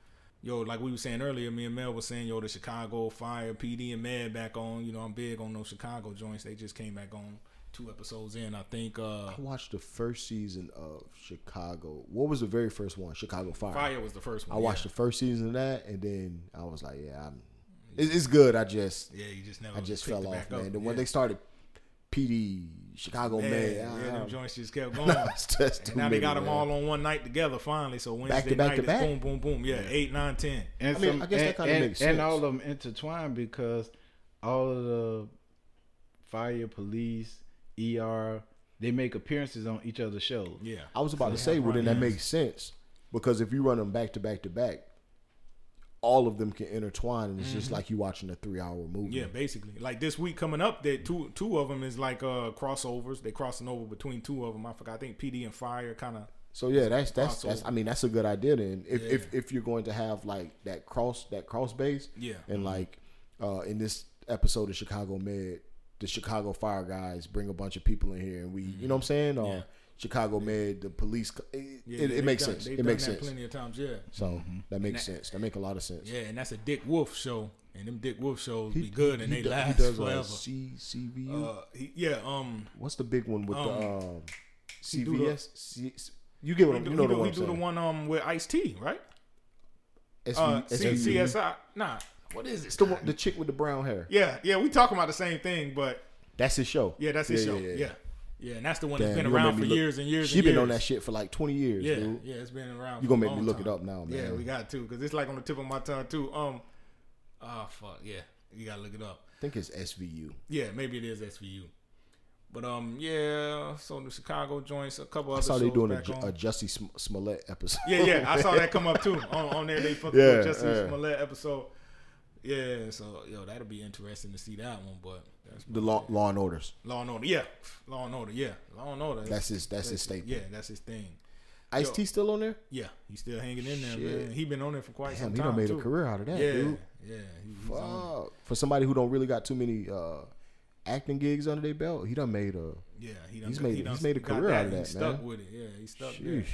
Yo, like we were saying earlier, me and Mel was saying, yo, the Chicago Fire PD and Med back on. You know, I'm big on those Chicago joints. They just came back on two episodes in. I think uh I watched the first season of Chicago. What was the very first one? Chicago Fire. Fire was the first one. I watched the first season of that, and then I was like, yeah, I'm. It's, it's good. I just, Yeah, you just never. I just fell off, back up. man. Then yeah. when they started PD, Chicago yeah, Med, yeah, I- them I- joints just kept going. it's just too now they many, got them man. all on one night together finally. So Wednesday to back night to is back? boom, boom, boom. Yeah, eight, nine, ten. And I mean, some, I guess that kinda and- makes And all of them intertwined because all of the fire, police, ER, they make appearances on each other's shows. Yeah, I was about So to say, have well, then that run-ins. makes sense because if you run them back to back to back, all of them can intertwine, and it's just like you watching a three-hour movie. Mm-hmm. Yeah, basically. Like this week coming up, that two two of them is like uh crossovers. They crossing over between two of them. I forgot. I think PD and Fire kind of. So yeah, that's that's that's. I mean, that's a good idea. Then, if Yeah. if if you're going to have like that cross that cross base, Yeah. and like uh in this episode of Chicago Med, the Chicago Fire guys bring a bunch of people in here, and we, you know what I'm saying? Or Mm-hmm. Yeah. Chicago Med, the police. It, Yeah, it, they- it makes done- sense. It done makes that sense. plenty of times. Yeah, So that makes that- sense. That make a lot of sense. yeah, and that's a Dick Wolf show, and them Dick Wolf shows He- be good and he they do- last he does, forever. Uh, C, CVU. Uh, he, yeah, um, What's the big one with the um, um, the- CVS? C, you get what he I'm, do, you know he the do, one he I'm do the one um with Ice T, right? SV, Uh, SVU. CSI. Nah, what is it? It's the one, the chick with the brown hair. Yeah, yeah, we talking about the same thing, but That's his show. yeah, that's his show. Yeah, yeah, and that's the one Damn, that's been around for look- years and years. She and been years. on that shit for like 20 years, Yeah, dude. yeah, it's been around. You gonna make me look it up now, man? Yeah, we got to because it's like on the tip of my tongue too. Um, oh fuck, yeah, you gotta look it up. I think it's SVU. Yeah, maybe it is SVU. But um, yeah. So the Chicago joints, a couple other. I saw they doing a, a Jussie Smollett episode. yeah, yeah, I saw that come up too on, on there. They fucking Yeah, Jussie yeah. Smollett episode. Yeah, so yo, that'll be interesting to see that one. But that's the law, law and orders. Law and Order, yeah, Law and Order, yeah, Law and Order. That's his. That's his staple. Yeah, that's his thing. Ice. T still on there? Yeah, he's still hanging in there, Shit. man. He been on there for quite Damn, some time. he done made too. a career out of that, yeah, dude. yeah. He. Fuck. For somebody who don't really got too many uh, acting gigs under their belt, he done made a. Yeah, he done, He's he made- done he's made a career out of and he that, stuck man. with it. Yeah, he stuck there.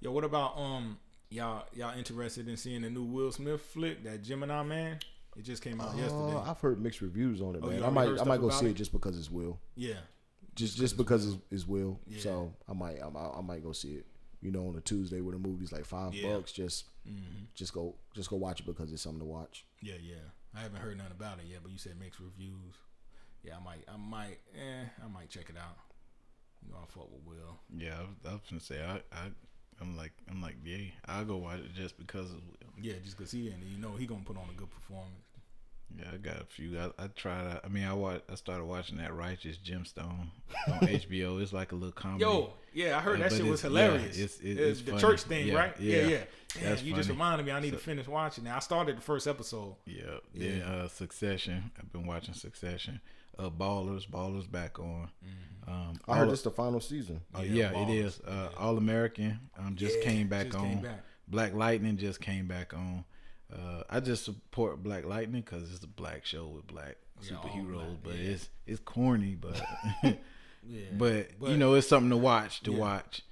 Yo, what about um y'all y'all interested in seeing the new Will Smith flick, that Gemini Man? It just came out yesterday. Uh, I've heard mixed reviews on it, Oh, man. I might, I might go see it? it just because it's Will. yeah, Just, just because it's, it's Will. Yeah. So I might, I might, I might go see it. You know, on a Tuesday where the movie's like five Yeah. bucks. Just, hmm just go, just go watch it because it's something to watch. yeah, yeah. I haven't heard nothing about it yet, but you said mixed reviews. Yeah, I might, I might, eh, I might check it out. You know, I fuck with Will. Yeah, I was, I was gonna say I, I I'm like I'm like yeah, I'll go watch it just because of Yeah, just cause he and you know, he gonna put on a good performance. yeah. I got a few. I, I tried. I mean, I watched. I started watching that Righteous Gemstone on HBO. It's like a little comedy. Yo, yeah, I heard Uh, that shit was it's- yeah, hilarious. it's- it- Uh, it's the funny. church thing, Yeah, right? Yeah, yeah. yeah. Damn, That's you just reminded me. I need to finish watching it. I started the first episode. Yeah, Yeah. Then uh, Succession. I've been watching Succession. Uh, Ballers. Ballers back on. Um, I heard All- this the final season. Oh, Yeah, yeah, it Ballers. is. Uh, All American um, just Yeah, came back just on. came back. Black Lightning just came back on. Uh, I just support Black Lightning because it's a black show with black Yeah, superheroes, but yeah. it's it's corny, but Yeah, but, you know it's something to watch to Yeah. watch.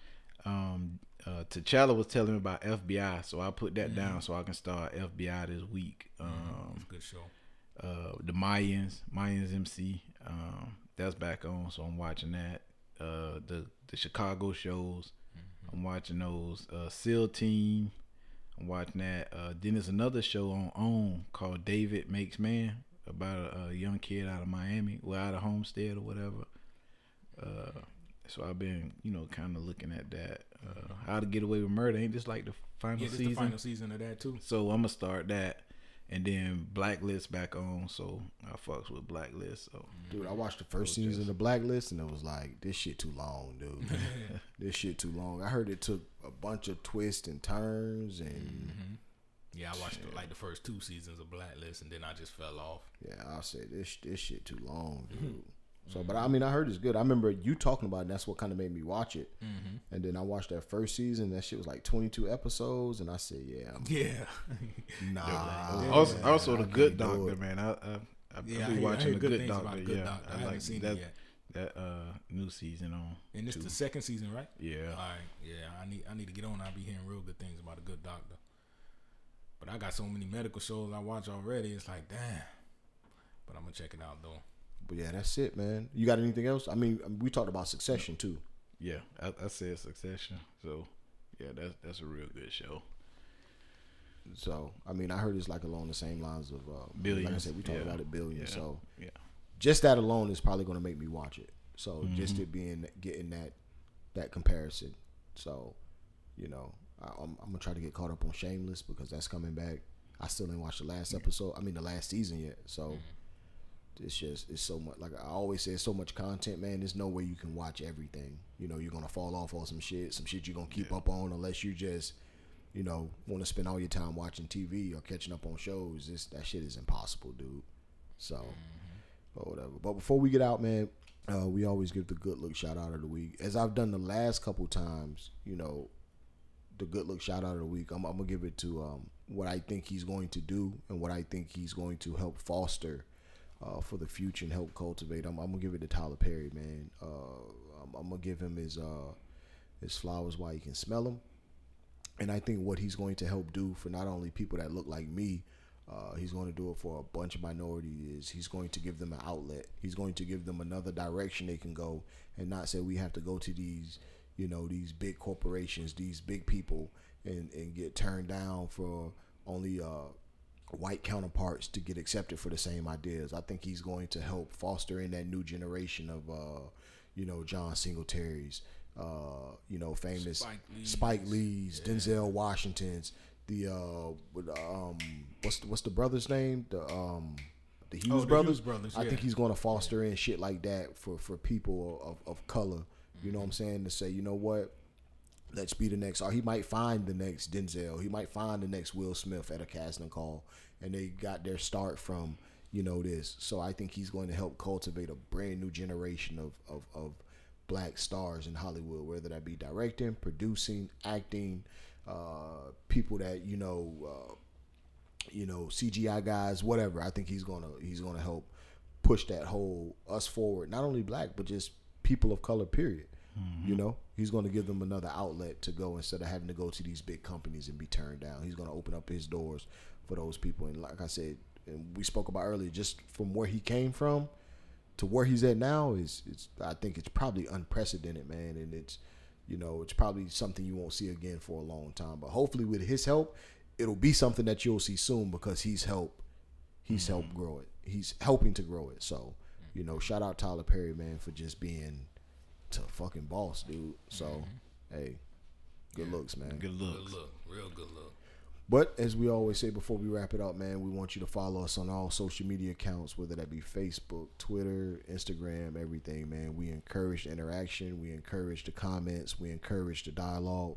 Um, uh, T'Challa was telling me about FBI, so I put that down so I can start FBI this week. Um, good show. Uh, the Mayans, Mayans MC. Um, that's back on, so I'm watching that. Uh, the the Chicago shows, I'm watching those. Uh, SEAL Team, I'm watching that. Uh, then there's another show on OWN called David Makes Man about a, a young kid out of Miami, well out of Homestead or whatever. Uh, so I've been, you know, kind of looking at that. Uh, How to Get Away with Murder ain't just like the final Yeah, season. the final season of that too. So I'm gonna start that, and then Blacklist back on. So I fucks with Blacklist. So Dude, I watched the first season of Blacklist and it was like, this shit too long, dude. this shit too long. I heard it took a bunch of twists and turns and mm-hmm. Yeah, I watched like the first two seasons of Blacklist, and then I just fell off. yeah, I said this this shit too long, mm-hmm. dude. So, but I mean, I heard it's good. I remember you talking about it. And that's what kind of made me watch it. And then I watched that first season. That shit was like 22 episodes, and I said, "Yeah, I'm, Yeah, nah." also, also I the Good can't do Doctor, man. I I, I, Yeah, I I hear- I watching hear the good Good about Doctor. Good yeah, Doctor. I I haven't like seen it that. yet. That uh new season on. and it's too. the second season, right? Yeah. All right. Yeah, I need I need to get on. I'll be hearing real good things about a good doctor. But I got so many medical shows I watch already. It's like, damn. But I'm gonna check it out though. But yeah, that's it, man. You got anything else? I mean, we talked about Succession too. Yeah, I, I said Succession. So yeah, that's that's a real good show. So I mean, I heard it's like along the same lines of uh, billion. Like I said, we talked yeah. about it billion. Yeah. So Yeah. just that alone is probably going to make me watch it. So just Mm-hmm. it being getting that that comparison. So you know, I, I'm, I'm gonna try to get caught up on Shameless because that's coming back. I still didn't watch the last episode. I mean, the last season yet. So Mm-hmm. It's just it's so much. Like I always say, it's so much content, man. There's no way you can watch everything. You know, you're gonna fall off on some shit. Some shit you're gonna keep up on unless you just you know, want to spend all your time watching TV or catching up on shows, this that shit is impossible, dude. So, or whatever. But before we get out, man, uh, we always give the good look shout out of the week. As I've done the last couple times, you know, the good look shout out of the week. I'm, I'm gonna give it to um, what I think he's going to do and what I think he's going to help foster uh, for the future and help cultivate. I'm, I'm gonna give it to Tyler Perry, man. Uh, I'm, I'm gonna give him his uh, his flowers while you can smell them. And I think what he's going to help do for not only people that look like me, uh, he's going to do it for a bunch of minorities. He's going to give them an outlet. He's going to give them another direction they can go, and not say we have to go to these, you know, these big corporations, these big people, and and get turned down for only uh, white counterparts to get accepted for the same ideas. I think he's going to help foster in that new generation of, uh, you know, John Singletary's, uh, you know, famous Spike Lee's. Spike Lee's, Denzel Washington's, the uh, um, what's the, what's the brother's name? The um, the Hughes Oh, the brothers. Hughes brothers, I think he's going to foster in shit like that for for people of, of color. You know what I'm saying? To say, you know what? Let's be the next, or he might find the next Denzel. He might find the next Will Smith at a casting call, and they got their start from you know this. So I think he's going to help cultivate a brand new generation of of, of black stars in Hollywood, whether that be directing, producing, acting, uh, people that you know, uh, you know, CGI guys, whatever. I think he's gonna he's gonna help push that whole us forward. Not only black, but just people of color. Period. You know, he's going to give them another outlet to go instead of having to go to these big companies and be turned down. He's going to open up his doors for those people. And like I said, and we spoke about earlier, just from where he came from to where he's at now is, it's I think it's probably unprecedented, man. And it's, you know, it's probably something you won't see again for a long time. But hopefully, with his help, it'll be something that you'll see soon because he's helped he's helped mm-hmm. grow it. He's helping to grow it. So, you know, shout out Tyler Perry, man, for just being to fucking boss, dude. So, mm-hmm. hey, good looks, man. Good looks. Good look, real good look. But as we always say before we wrap it up, man, we want you to follow us on all social media accounts, whether that be Facebook, Twitter, Instagram, everything, man. We encourage the interaction, we encourage the comments, we encourage the dialogue.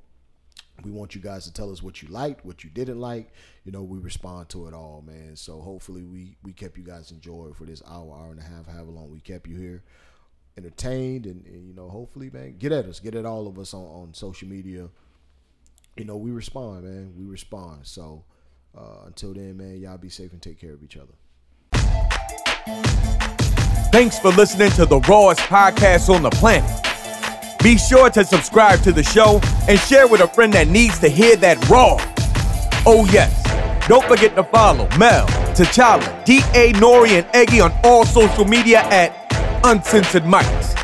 We want you guys to tell us what you liked, what you didn't like. You know, we respond to it all, man. So hopefully we we kept you guys enjoyed for this hour, hour and a half, however long we kept you here, entertained, and, and you know, hopefully, man, get at us, get at all of us on, on social media you know, we respond, man. We respond. So uh, until then, man, y'all be safe and take care of each other. Thanks for listening to the rawest podcast on the planet. Be sure to subscribe to the show and share with a friend that needs to hear that raw. Oh, yes. Don't forget to follow Mel, T'Challa, D.A. Nori, and Eggy on all social media at Uncensored Mics.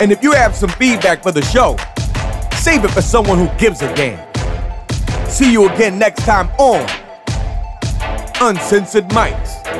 And if you have some feedback for the show, save it for someone who gives a damn. See you again next time on Uncensored Mics.